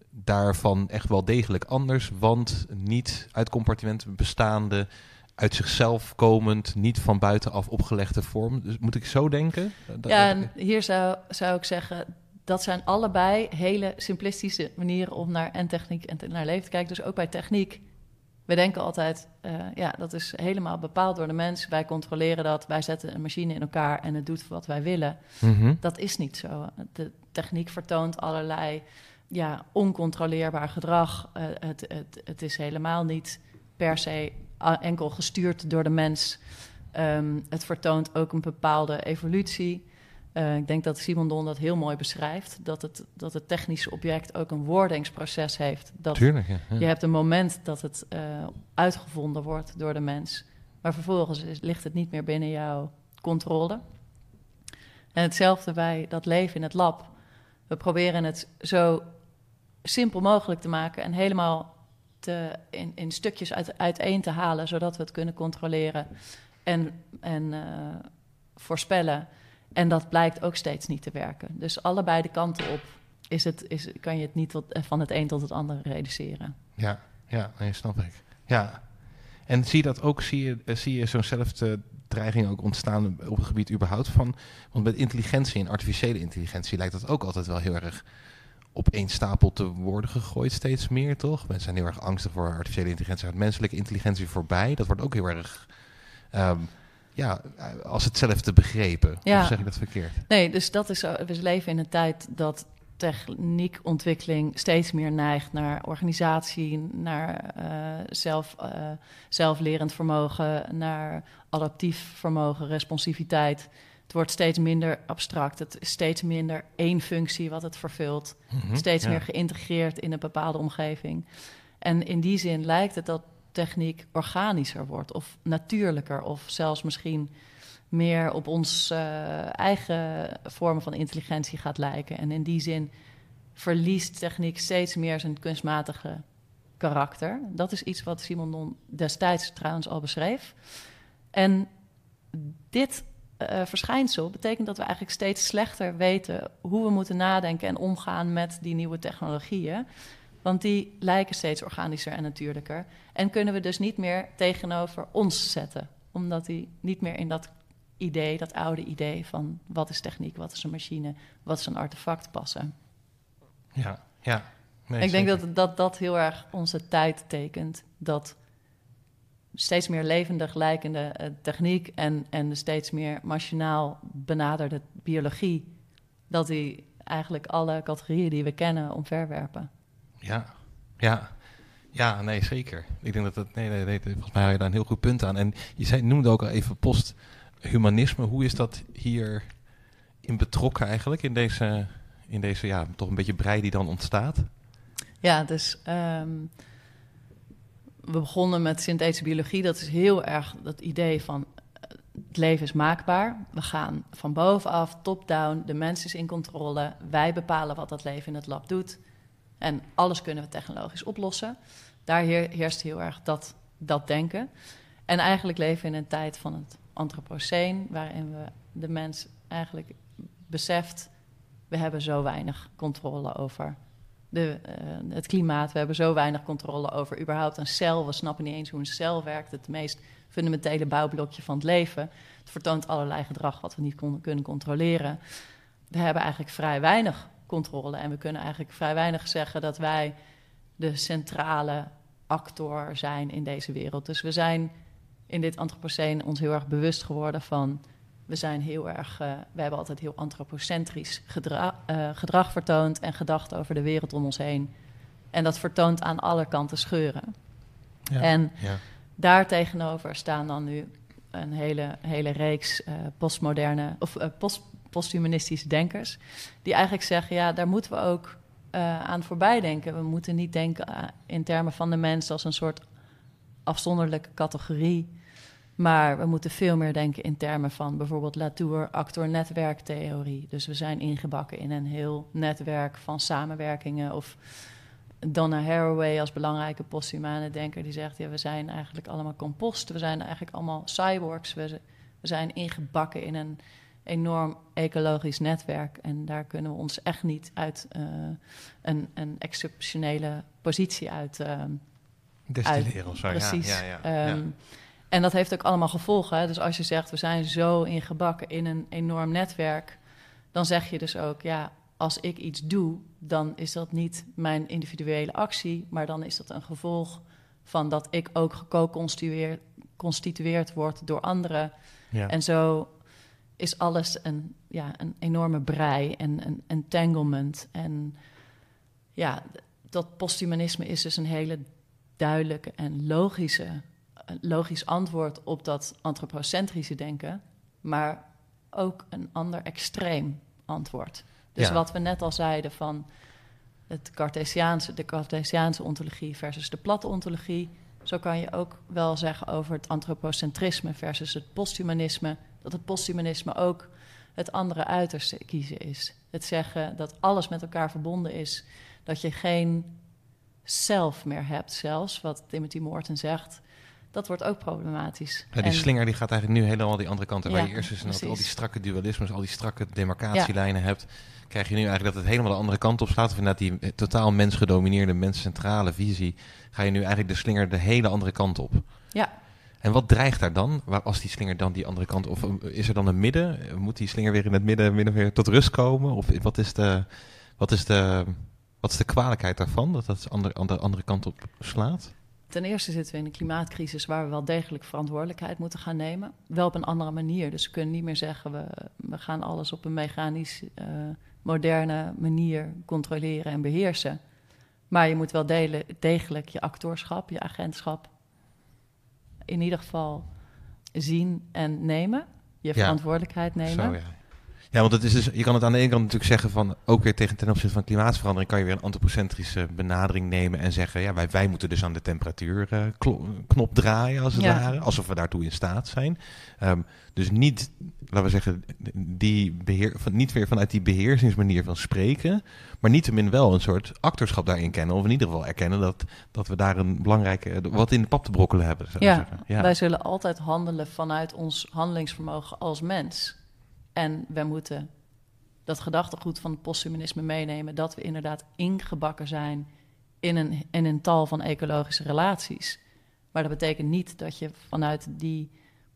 [SPEAKER 2] daarvan echt wel degelijk anders, want niet uit compartimenten bestaande, uit zichzelf komend, niet van buitenaf opgelegde vorm. Dus moet ik zo denken?
[SPEAKER 3] Ja, en hier zou, zou ik zeggen, dat zijn allebei hele simplistische manieren om naar en techniek en naar leven te kijken. Dus ook bij techniek We denken altijd, uh, ja, dat is helemaal bepaald door de mens. Wij controleren dat, wij zetten een machine in elkaar en het doet wat wij willen.
[SPEAKER 4] Mhm.
[SPEAKER 3] Dat is niet zo. De techniek vertoont allerlei ja, oncontroleerbaar gedrag. Uh, het, het, het is helemaal niet per se enkel gestuurd door de mens. Um, het vertoont ook een bepaalde evolutie. Uh, ik denk dat Simon Don dat heel mooi beschrijft. Dat het, dat het technische object ook een wordingsproces heeft. Dat
[SPEAKER 4] Tuurlijk, ja, ja.
[SPEAKER 3] Je hebt een moment dat het uh, uitgevonden wordt door de mens. Maar vervolgens is, ligt het niet meer binnen jouw controle. En hetzelfde bij dat leven in het lab. We proberen het zo simpel mogelijk te maken en helemaal te, in, in stukjes uit, uiteen te halen, zodat we het kunnen controleren en, en uh, voorspellen. En dat blijkt ook steeds niet te werken. Dus allebei de kanten op is het, is, kan je het niet tot, van het een tot het ander reduceren.
[SPEAKER 4] Ja, ja nee, snap ik. Ja. En zie je dat ook, zie je, zie je zo'nzelfde dreiging ook ontstaan op het gebied überhaupt van? Want met intelligentie en artificiële intelligentie lijkt dat ook altijd wel heel erg op één stapel te worden gegooid, steeds meer, toch? Mensen zijn heel erg angstig voor artificiële intelligentie, gaat menselijke intelligentie voorbij. Dat wordt ook heel erg, um, ja, als hetzelfde begrepen.
[SPEAKER 3] Ja.
[SPEAKER 4] Of zeg ik dat verkeerd?
[SPEAKER 3] Nee, dus dat is, we leven in een tijd dat techniekontwikkeling steeds meer neigt naar organisatie, naar uh, zelf, uh, zelflerend vermogen, naar adaptief vermogen, responsiviteit. Het wordt steeds minder abstract. Het is steeds minder één functie wat het vervult.
[SPEAKER 4] Mhm,
[SPEAKER 3] Mm -hmm, steeds
[SPEAKER 4] ja.
[SPEAKER 3] meer geïntegreerd in een bepaalde omgeving. En in die zin lijkt het dat techniek organischer wordt, of natuurlijker, of zelfs misschien meer op ons uh, eigen vormen van intelligentie gaat lijken. En in die zin verliest techniek steeds meer zijn kunstmatige karakter. Dat is iets wat Simon destijds trouwens al beschreef. En dit uh, verschijnsel betekent dat we eigenlijk steeds slechter weten hoe we moeten nadenken en omgaan met die nieuwe technologieën. Want die lijken steeds organischer en natuurlijker. En kunnen we dus niet meer tegenover ons zetten. Omdat die niet meer in dat idee, dat oude idee van wat is techniek, wat is een machine, wat is een artefact passen.
[SPEAKER 4] Ja, ja. Nee,
[SPEAKER 3] ik denk
[SPEAKER 4] zeker.
[SPEAKER 3] dat, dat dat heel erg onze tijd tekent. Dat steeds meer levendig lijkende uh, techniek en, en de steeds meer machinaal benaderde biologie, dat die eigenlijk alle categorieën die we kennen omverwerpen.
[SPEAKER 4] Ja, ja. Ja, nee, zeker. Ik denk dat dat, nee, nee, nee, volgens mij had je daar een heel goed punt aan. En je zei, noemde ook al even posthumanisme. Hoe is dat hier in betrokken eigenlijk, in deze, in deze ja, toch een beetje brei die dan ontstaat?
[SPEAKER 3] Ja, dus um, we begonnen met synthetische biologie. Dat is heel erg dat idee van het leven is maakbaar. We gaan van bovenaf, top-down, de mens is in controle. Wij bepalen wat dat leven in het lab doet. En alles kunnen we technologisch oplossen. Daar heerst heel erg dat, dat denken. En eigenlijk leven we in een tijd van het antropoceen, waarin we de mens eigenlijk beseft, we hebben zo weinig controle over de, uh, het klimaat. We hebben zo weinig controle over überhaupt een cel. We snappen niet eens hoe een cel werkt. Het meest fundamentele bouwblokje van het leven. Het vertoont allerlei gedrag wat we niet kunnen controleren. We hebben eigenlijk vrij weinig controle. En we kunnen eigenlijk vrij weinig zeggen dat wij de centrale actor zijn in deze wereld. Dus we zijn in dit antropoceen ons heel erg bewust geworden van... we zijn heel erg... Uh, we hebben altijd heel antropocentrisch gedra uh, gedrag vertoond... en gedacht over de wereld om ons heen. En dat vertoont aan alle kanten scheuren.
[SPEAKER 4] Ja,
[SPEAKER 3] en
[SPEAKER 4] ja.
[SPEAKER 3] daar tegenover staan dan nu een hele, hele reeks uh, postmoderne... of post, posthumanistische denkers... die eigenlijk zeggen, ja, daar moeten we ook uh, aan voorbij denken. We moeten niet denken uh, in termen van de mens als een soort afzonderlijke categorie. Maar we moeten veel meer denken in termen van bijvoorbeeld Latour-actor-netwerktheorie. Dus we zijn ingebakken in een heel netwerk van samenwerkingen. Of Donna Haraway als belangrijke posthumane denker die zegt... Ja, we zijn eigenlijk allemaal compost, we zijn eigenlijk allemaal cyborgs. We zijn ingebakken in een enorm ecologisch netwerk. En daar kunnen we ons echt niet uit uh, een, een exceptionele positie uit... Uh,
[SPEAKER 4] Destilleren of zo,
[SPEAKER 3] Precies.
[SPEAKER 4] Ja, ja, ja,
[SPEAKER 3] um, En dat heeft ook allemaal gevolgen. Hè? Dus als je zegt, we zijn zo ingebakken in een enorm netwerk... dan zeg je dus ook, ja, als ik iets doe... dan is dat niet mijn individuele actie... maar dan is dat een gevolg Van dat ik ook geco-constitueerd word door anderen.
[SPEAKER 2] Ja.
[SPEAKER 3] En zo is alles een, ja, een enorme brei en een entanglement. En ja, dat posthumanisme is dus een hele duidelijke en logische, logisch antwoord op dat antropocentrische denken, maar ook een ander extreem antwoord. Dus
[SPEAKER 2] Ja.
[SPEAKER 3] wat we net al zeiden van het Cartesiaanse, de Cartesiaanse ontologie versus de platte ontologie, zo kan je ook wel zeggen over het antropocentrisme versus het posthumanisme, dat het posthumanisme ook het andere uiterste kiezen is. Het zeggen dat alles met elkaar verbonden is, dat je geen zelf meer hebt zelfs, wat Timothy Morton zegt, dat wordt ook problematisch.
[SPEAKER 2] Ja, die
[SPEAKER 3] En-
[SPEAKER 2] slinger die gaat eigenlijk nu helemaal die andere kant. op. Waar
[SPEAKER 3] Ja,
[SPEAKER 2] je eerst dus inderdaad al die strakke dualismes, al die strakke demarcatielijnen hebt, krijg je nu eigenlijk dat het helemaal de andere kant op slaat. Of inderdaad die eh, totaal mensgedomineerde, menscentrale visie, ga je nu eigenlijk de slinger de hele andere kant op.
[SPEAKER 3] Ja,
[SPEAKER 2] En wat dreigt daar dan? Waar, als die slinger dan die andere kant, of is er dan een midden? Moet die slinger weer in het midden, midden weer tot rust komen? Of wat is de, wat is de, wat is de kwalijkheid daarvan, dat dat de andere, andere, andere kant op slaat?
[SPEAKER 3] Ten eerste zitten we in een klimaatcrisis waar we wel degelijk verantwoordelijkheid moeten gaan nemen. Wel op een andere manier. Dus we kunnen niet meer zeggen, we, we gaan alles op een mechanisch, eh, moderne manier controleren en beheersen. Maar je moet wel delen, degelijk je acteurschap, je agentschap in ieder geval zien en nemen. Je verantwoordelijkheid nemen.
[SPEAKER 2] Zo, ja. Ja, want het is dus, je kan het aan de ene kant natuurlijk zeggen van, ook weer tegen ten opzichte van klimaatverandering, kan je weer een antropocentrische benadering nemen en zeggen, ja, wij, wij moeten dus aan de temperatuurknop draaien, als het
[SPEAKER 3] Ja.
[SPEAKER 2] ware, alsof we daartoe in staat zijn. Ehm, dus niet, laten we zeggen, die beheer, van, niet weer vanuit die beheersingsmanier van spreken, maar niettemin wel een soort actorschap daarin kennen, of in ieder geval erkennen dat, dat we daar een belangrijke, wat in de pap te brokkelen hebben.
[SPEAKER 3] Ja. wij zullen altijd handelen vanuit ons handelingsvermogen als mens. En wij moeten dat gedachtegoed van het posthumanisme meenemen... dat we inderdaad ingebakken zijn in een, in een tal van ecologische relaties. Maar dat betekent niet dat je vanuit die,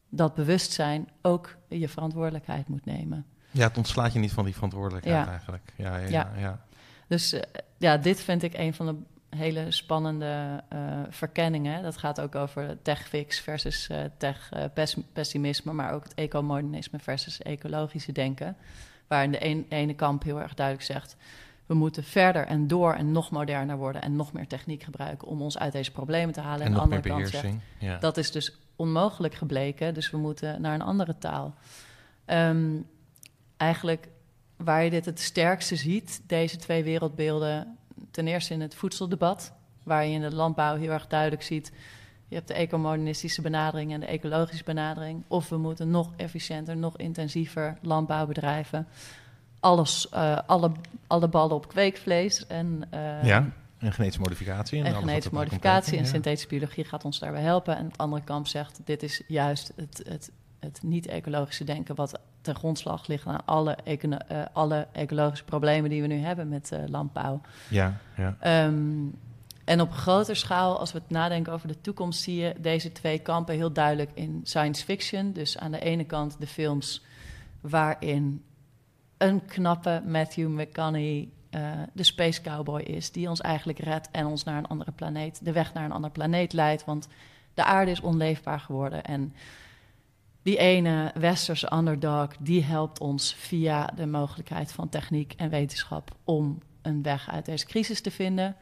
[SPEAKER 3] dat bewustzijn ook je verantwoordelijkheid moet nemen.
[SPEAKER 2] ja, het ontslaat je niet van die verantwoordelijkheid
[SPEAKER 3] Ja.
[SPEAKER 2] eigenlijk. Ja, ja, ja.
[SPEAKER 3] Ja.
[SPEAKER 2] ja.
[SPEAKER 3] Dus eh, ja, dit vind ik een van de hele spannende eh, verkenningen. Dat gaat ook over tech-fix versus eh, tech-pessimisme, maar ook het ecomodernisme versus ecologische denken. Waarin de een, ene kamp heel erg duidelijk zegt... we moeten verder en door en nog moderner worden... en nog meer techniek gebruiken om ons uit deze problemen te halen.
[SPEAKER 2] En
[SPEAKER 3] de andere kant zegt.
[SPEAKER 2] Ja.
[SPEAKER 3] dat is dus onmogelijk gebleken, dus we moeten naar een andere taal. Ehm, eigenlijk waar je dit het sterkste ziet, deze twee wereldbeelden, ten eerste in het voedseldebat, waar je in de landbouw heel erg duidelijk ziet, je hebt de ecomodernistische benadering en de ecologische benadering, of we moeten nog efficiënter, nog intensiever landbouw bedrijven. Alles, eh, alle, alle ballen op kweekvlees en eh,
[SPEAKER 2] ja, en genetische modificatie.
[SPEAKER 3] en genetische modificatie en
[SPEAKER 2] ja.
[SPEAKER 3] synthetische biologie gaat ons daarbij helpen. En het andere kamp zegt, dit is juist het, het, het niet-ecologische denken... wat ten grondslag ligt aan alle, econo- eh, alle ecologische problemen die we nu hebben met eh, landbouw.
[SPEAKER 2] Ja, ja.
[SPEAKER 3] Ehm, en op groter schaal, als we het nadenken over de toekomst... zie je deze twee kampen heel duidelijk in science fiction. Dus aan de ene kant de films waarin een knappe Matthew McConaughey eh, de space cowboy is... die ons eigenlijk redt en ons naar een andere planeet... de weg naar een andere planeet leidt, want de aarde is onleefbaar geworden... en die ene westerse underdog, die helpt ons via de mogelijkheid van techniek en wetenschap om een weg uit deze crisis te vinden.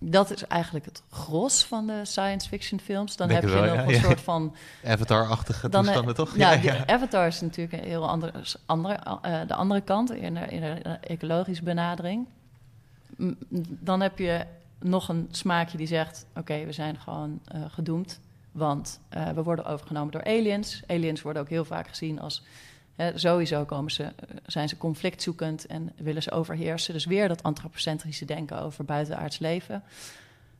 [SPEAKER 3] Dat is eigenlijk het gros van de science fiction films. Dan
[SPEAKER 2] Denk
[SPEAKER 3] heb je
[SPEAKER 2] wel,
[SPEAKER 3] nog
[SPEAKER 2] ja,
[SPEAKER 3] een
[SPEAKER 2] ja.
[SPEAKER 3] soort van
[SPEAKER 2] Avatar-achtige
[SPEAKER 3] dan, eh,
[SPEAKER 2] toestanden, toch?
[SPEAKER 3] Ja, die Avatar is natuurlijk een heel andere, andere, eh, de andere kant, in de, in de ecologische benadering. Dan heb je nog een smaakje die zegt: Oké, we zijn gewoon eh, gedoemd, want eh, we worden overgenomen door aliens. Aliens worden ook heel vaak gezien als. Hè, sowieso komen ze, eh, zijn ze conflictzoekend en willen ze overheersen. Dus weer dat antropocentrische denken over buitenaards leven.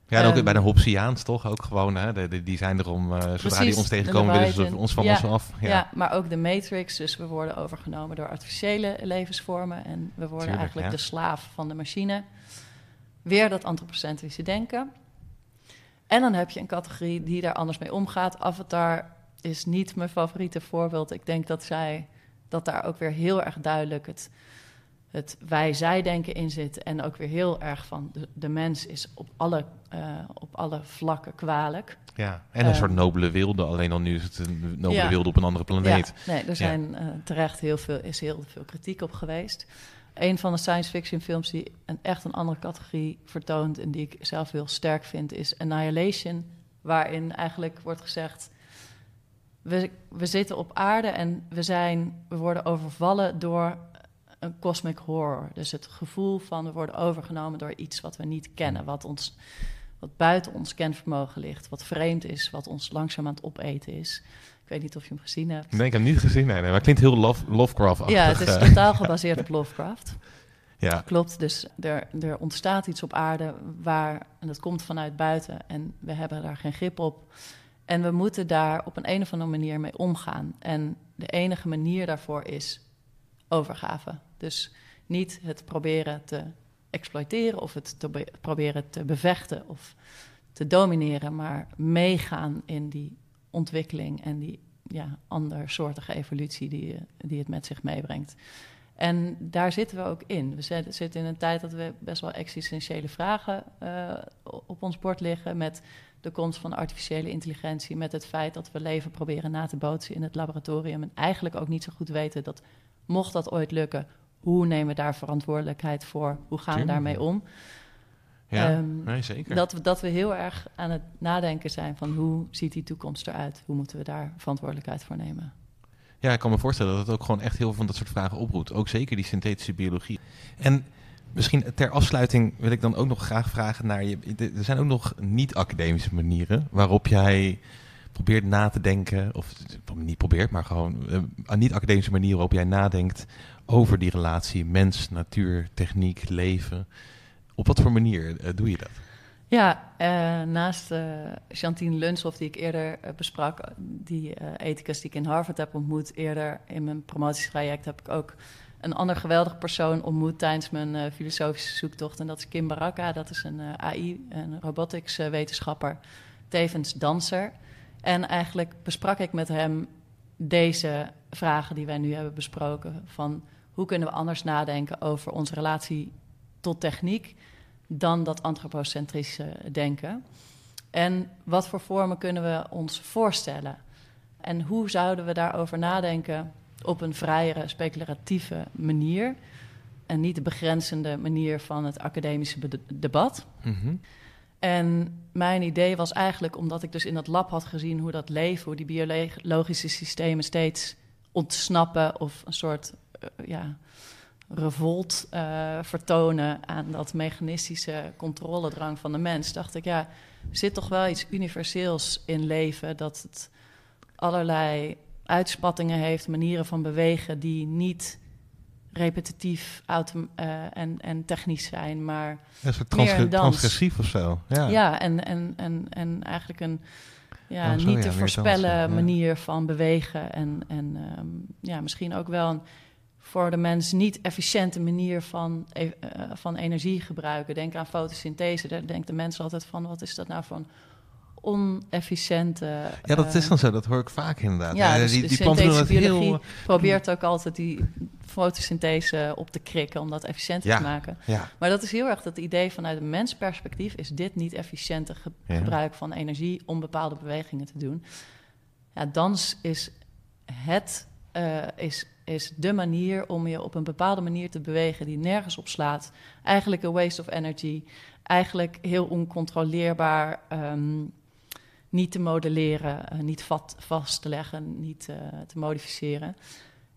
[SPEAKER 2] Ja, en ook
[SPEAKER 3] Ehm,
[SPEAKER 2] bij de Hobsiaans toch ook gewoon, hè? De, de- die zijn er om, eh, zodra die ons tegenkomen, willen ze ons van
[SPEAKER 3] Ja,
[SPEAKER 2] ons af.
[SPEAKER 3] Ja.
[SPEAKER 2] Ja,
[SPEAKER 3] maar ook de Matrix. Dus we worden overgenomen door artificiële levensvormen. En we worden
[SPEAKER 2] Tuurlijk,
[SPEAKER 3] eigenlijk
[SPEAKER 2] ja.
[SPEAKER 3] de slaaf van de machine. Weer dat antropocentrische denken. En dan heb je een categorie die daar anders mee omgaat. Avatar is niet mijn favoriete voorbeeld. Ik denk dat zij dat daar ook weer heel erg duidelijk het het wij-zij-denken in zit. En ook weer heel erg van de, de mens is op alle, eh, op alle vlakken kwalijk.
[SPEAKER 4] Ja, en een
[SPEAKER 3] Eh,
[SPEAKER 4] soort nobele wilde. Alleen al nu is het een nobele
[SPEAKER 3] Ja.
[SPEAKER 4] wilde op een andere planeet.
[SPEAKER 3] Ja, nee, er zijn eh, terecht heel veel, is heel veel kritiek op geweest. Een van de science fiction films die een, echt een andere categorie vertoont... en die ik zelf heel sterk vind, is Annihilation. Waarin eigenlijk wordt gezegd... We, we zitten op aarde en we, zijn, we worden overvallen door een cosmic horror. Dus het gevoel van we worden overgenomen door iets wat we niet kennen... wat, ons, wat buiten ons kenvermogen ligt, wat vreemd is... wat ons langzaam aan het opeten is... Ik weet niet of je hem gezien hebt.
[SPEAKER 4] Nee, ik heb hem niet gezien. Nee, nee, maar het klinkt heel Love, Lovecraft-achtig.
[SPEAKER 3] Ja, het is
[SPEAKER 4] eh.
[SPEAKER 3] totaal gebaseerd op Lovecraft.
[SPEAKER 4] ja.
[SPEAKER 3] Klopt, dus er, er ontstaat iets op aarde waar, en dat komt vanuit buiten en we hebben daar geen grip op. En we moeten daar op een, een of andere manier mee omgaan. En de enige manier daarvoor is overgave. Dus niet het proberen te exploiteren of het te be- proberen te bevechten of te domineren, maar meegaan in die ontwikkeling en die ja, andersoortige evolutie die, eh, die het met zich meebrengt. En daar zitten we ook in. We zitten in een tijd dat we best wel existentiële vragen eh, op ons bord liggen. Met de komst van artificiële intelligentie. Met het feit dat we leven proberen na te bootsen in het laboratorium. En eigenlijk ook niet zo goed weten dat, mocht dat ooit lukken, hoe nemen we daar verantwoordelijkheid voor? Hoe gaan we daarmee om?
[SPEAKER 4] Ja,
[SPEAKER 3] Ehm,
[SPEAKER 4] nee, zeker.
[SPEAKER 3] Dat we, dat we heel erg aan het nadenken zijn van hoe ziet die toekomst eruit? Hoe moeten we daar verantwoordelijkheid voor nemen?
[SPEAKER 4] Ja, ik kan me voorstellen dat het ook gewoon echt heel veel van dat soort vragen oproept. Ook zeker die synthetische biologie. En misschien ter afsluiting wil ik dan ook nog graag vragen naar je. Er zijn ook nog niet-academische manieren waarop jij probeert na te denken, of niet probeert, maar gewoon eh, niet-academische manieren waarop jij nadenkt over die relatie mens, natuur, techniek, leven. Op wat voor manier eh, doe je dat?
[SPEAKER 3] Ja, eh, naast eh Chantine die ik eerder besprak, die ethicus die ik in Harvard heb ontmoet, eerder in mijn promotietraject heb ik ook een ander geweldig persoon ontmoet tijdens mijn filosofische zoektocht. En dat is Kim Baraka, dat is een AI, een robotics wetenschapper, tevens danser. En eigenlijk besprak ik met hem deze vragen die wij nu hebben besproken. Van hoe kunnen we anders nadenken over onze relatie tot techniek dan dat antropocentrische denken. En wat voor vormen kunnen we ons voorstellen? En hoe zouden we daarover nadenken op een vrijere, speculatieve manier? En niet de begrenzende manier van het academische debat.
[SPEAKER 4] Mhm.
[SPEAKER 3] En mijn idee was eigenlijk, omdat ik dus in dat lab had gezien hoe dat leven, hoe die biologische systemen steeds ontsnappen of een soort eh, ja, revolt eh, vertonen aan dat mechanistische controledrang van de mens, dacht ik, ja, er zit toch wel iets universeels in leven dat het allerlei uitspattingen heeft, manieren van bewegen die niet repetitief autom- eh, en, en technisch zijn, maar dans.
[SPEAKER 4] transgressief of zo. Ja.
[SPEAKER 3] ja, en, en, en, en eigenlijk een ja,
[SPEAKER 4] Oh,
[SPEAKER 3] niet
[SPEAKER 4] ja,
[SPEAKER 3] te voorspellen
[SPEAKER 4] ja.
[SPEAKER 3] manier van bewegen. En, en ehm, ja, misschien ook wel een voor de mens niet efficiënte manier van, e- eh, van energie gebruiken. Denk aan fotosynthese. Daar denkt de mens altijd van, wat is dat nou voor een onefficiënte...
[SPEAKER 4] Ja, dat
[SPEAKER 3] eh,
[SPEAKER 4] is dan zo. Dat hoor ik vaak inderdaad.
[SPEAKER 3] ja,
[SPEAKER 4] Eh,
[SPEAKER 3] dus
[SPEAKER 4] die, die planten doen dat heel...
[SPEAKER 3] probeert ook altijd die fotosynthese op te krikken... om dat efficiënter
[SPEAKER 4] Ja.
[SPEAKER 3] te maken.
[SPEAKER 4] Ja,
[SPEAKER 3] Maar dat is heel erg dat idee vanuit een mensperspectief... is dit niet efficiënte ge- gebruik van energie om bepaalde bewegingen te doen. Ja, dans is, het, eh, is, is de manier om je op een bepaalde manier te bewegen... die nergens op slaat. Eigenlijk een waste of energy. Eigenlijk heel oncontroleerbaar... ehm, niet te modelleren, eh, niet vast te leggen, niet eh, te modificeren.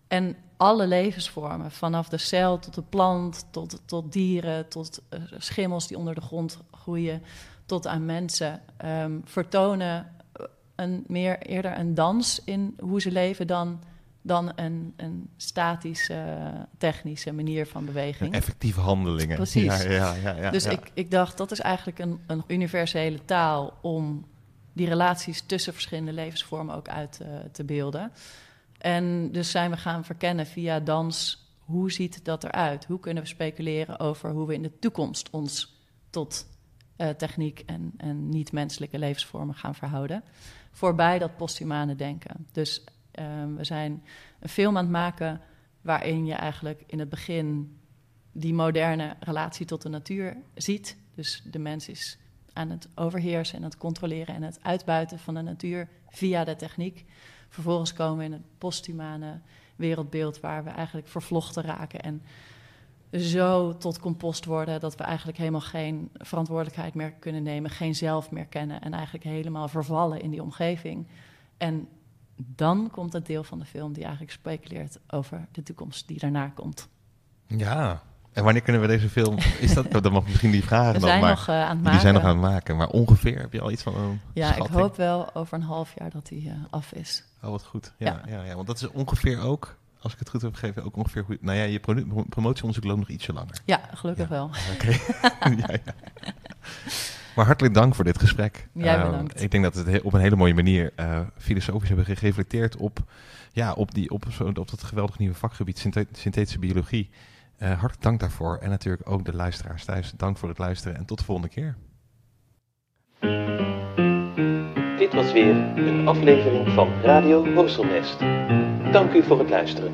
[SPEAKER 3] En alle levensvormen, vanaf de cel tot de plant, tot, tot dieren, tot eh, schimmels die onder de grond groeien, tot aan mensen, ehm, vertonen een, meer eerder een dans in hoe ze leven dan, dan een, een statische, technische manier van beweging.
[SPEAKER 4] effectieve handelingen.
[SPEAKER 3] Precies.
[SPEAKER 4] Ja, ja, ja, ja,
[SPEAKER 3] dus
[SPEAKER 4] ja.
[SPEAKER 3] Ik, ik dacht, dat is eigenlijk een, een universele taal om die relaties tussen verschillende levensvormen ook uit eh, te beelden. En dus zijn we gaan verkennen via dans, hoe ziet dat eruit? Hoe kunnen we speculeren over hoe we in de toekomst ons tot eh, techniek en, en niet-menselijke levensvormen gaan verhouden? Voorbij dat posthumane denken. Dus eh, we zijn een film aan het maken waarin je eigenlijk in het begin die moderne relatie tot de natuur ziet. Dus de mens is aan het overheersen en het controleren en het uitbuiten van de natuur via de techniek. Vervolgens komen we in het posthumane wereldbeeld waar we eigenlijk vervlochten raken en zo tot compost worden dat we eigenlijk helemaal geen verantwoordelijkheid meer kunnen nemen, geen zelf meer kennen en eigenlijk helemaal vervallen in die omgeving. En dan komt het deel van de film die eigenlijk speculeert over de toekomst die daarna komt.
[SPEAKER 2] Ja, en wanneer kunnen we deze film... Is dat, dan mag misschien die vragen
[SPEAKER 3] We
[SPEAKER 2] dan,
[SPEAKER 3] zijn
[SPEAKER 2] maar
[SPEAKER 3] nog eh,
[SPEAKER 2] die zijn nog aan het maken. Maar ongeveer heb je al iets van een
[SPEAKER 3] ja, ik hoop wel over een half jaar dat die eh, af is.
[SPEAKER 2] Oh, wat goed. Ja, ja. Ja, want dat is ongeveer ook, als ik het goed heb gegeven, ook ongeveer goed. Nou ja, je pro- promotieonderzoek loopt nog ietsje langer.
[SPEAKER 3] Ja, gelukkig
[SPEAKER 2] Ja.
[SPEAKER 3] wel.
[SPEAKER 2] Oké. ja, ja. Maar hartelijk dank voor dit gesprek.
[SPEAKER 3] Jij
[SPEAKER 2] Eh,
[SPEAKER 3] bedankt.
[SPEAKER 2] ik denk dat we het he- op een hele mooie manier eh, filosofisch hebben ge- gereflecteerd op, ja, op, die, op, zo, op dat geweldig nieuwe vakgebied, synthe- synthetische biologie. Eh, hartelijk dank daarvoor. En natuurlijk ook de luisteraars thuis. Dank voor het luisteren en tot de volgende keer.
[SPEAKER 1] Dit was weer een aflevering van Radio Horselnest. Dank u voor het luisteren.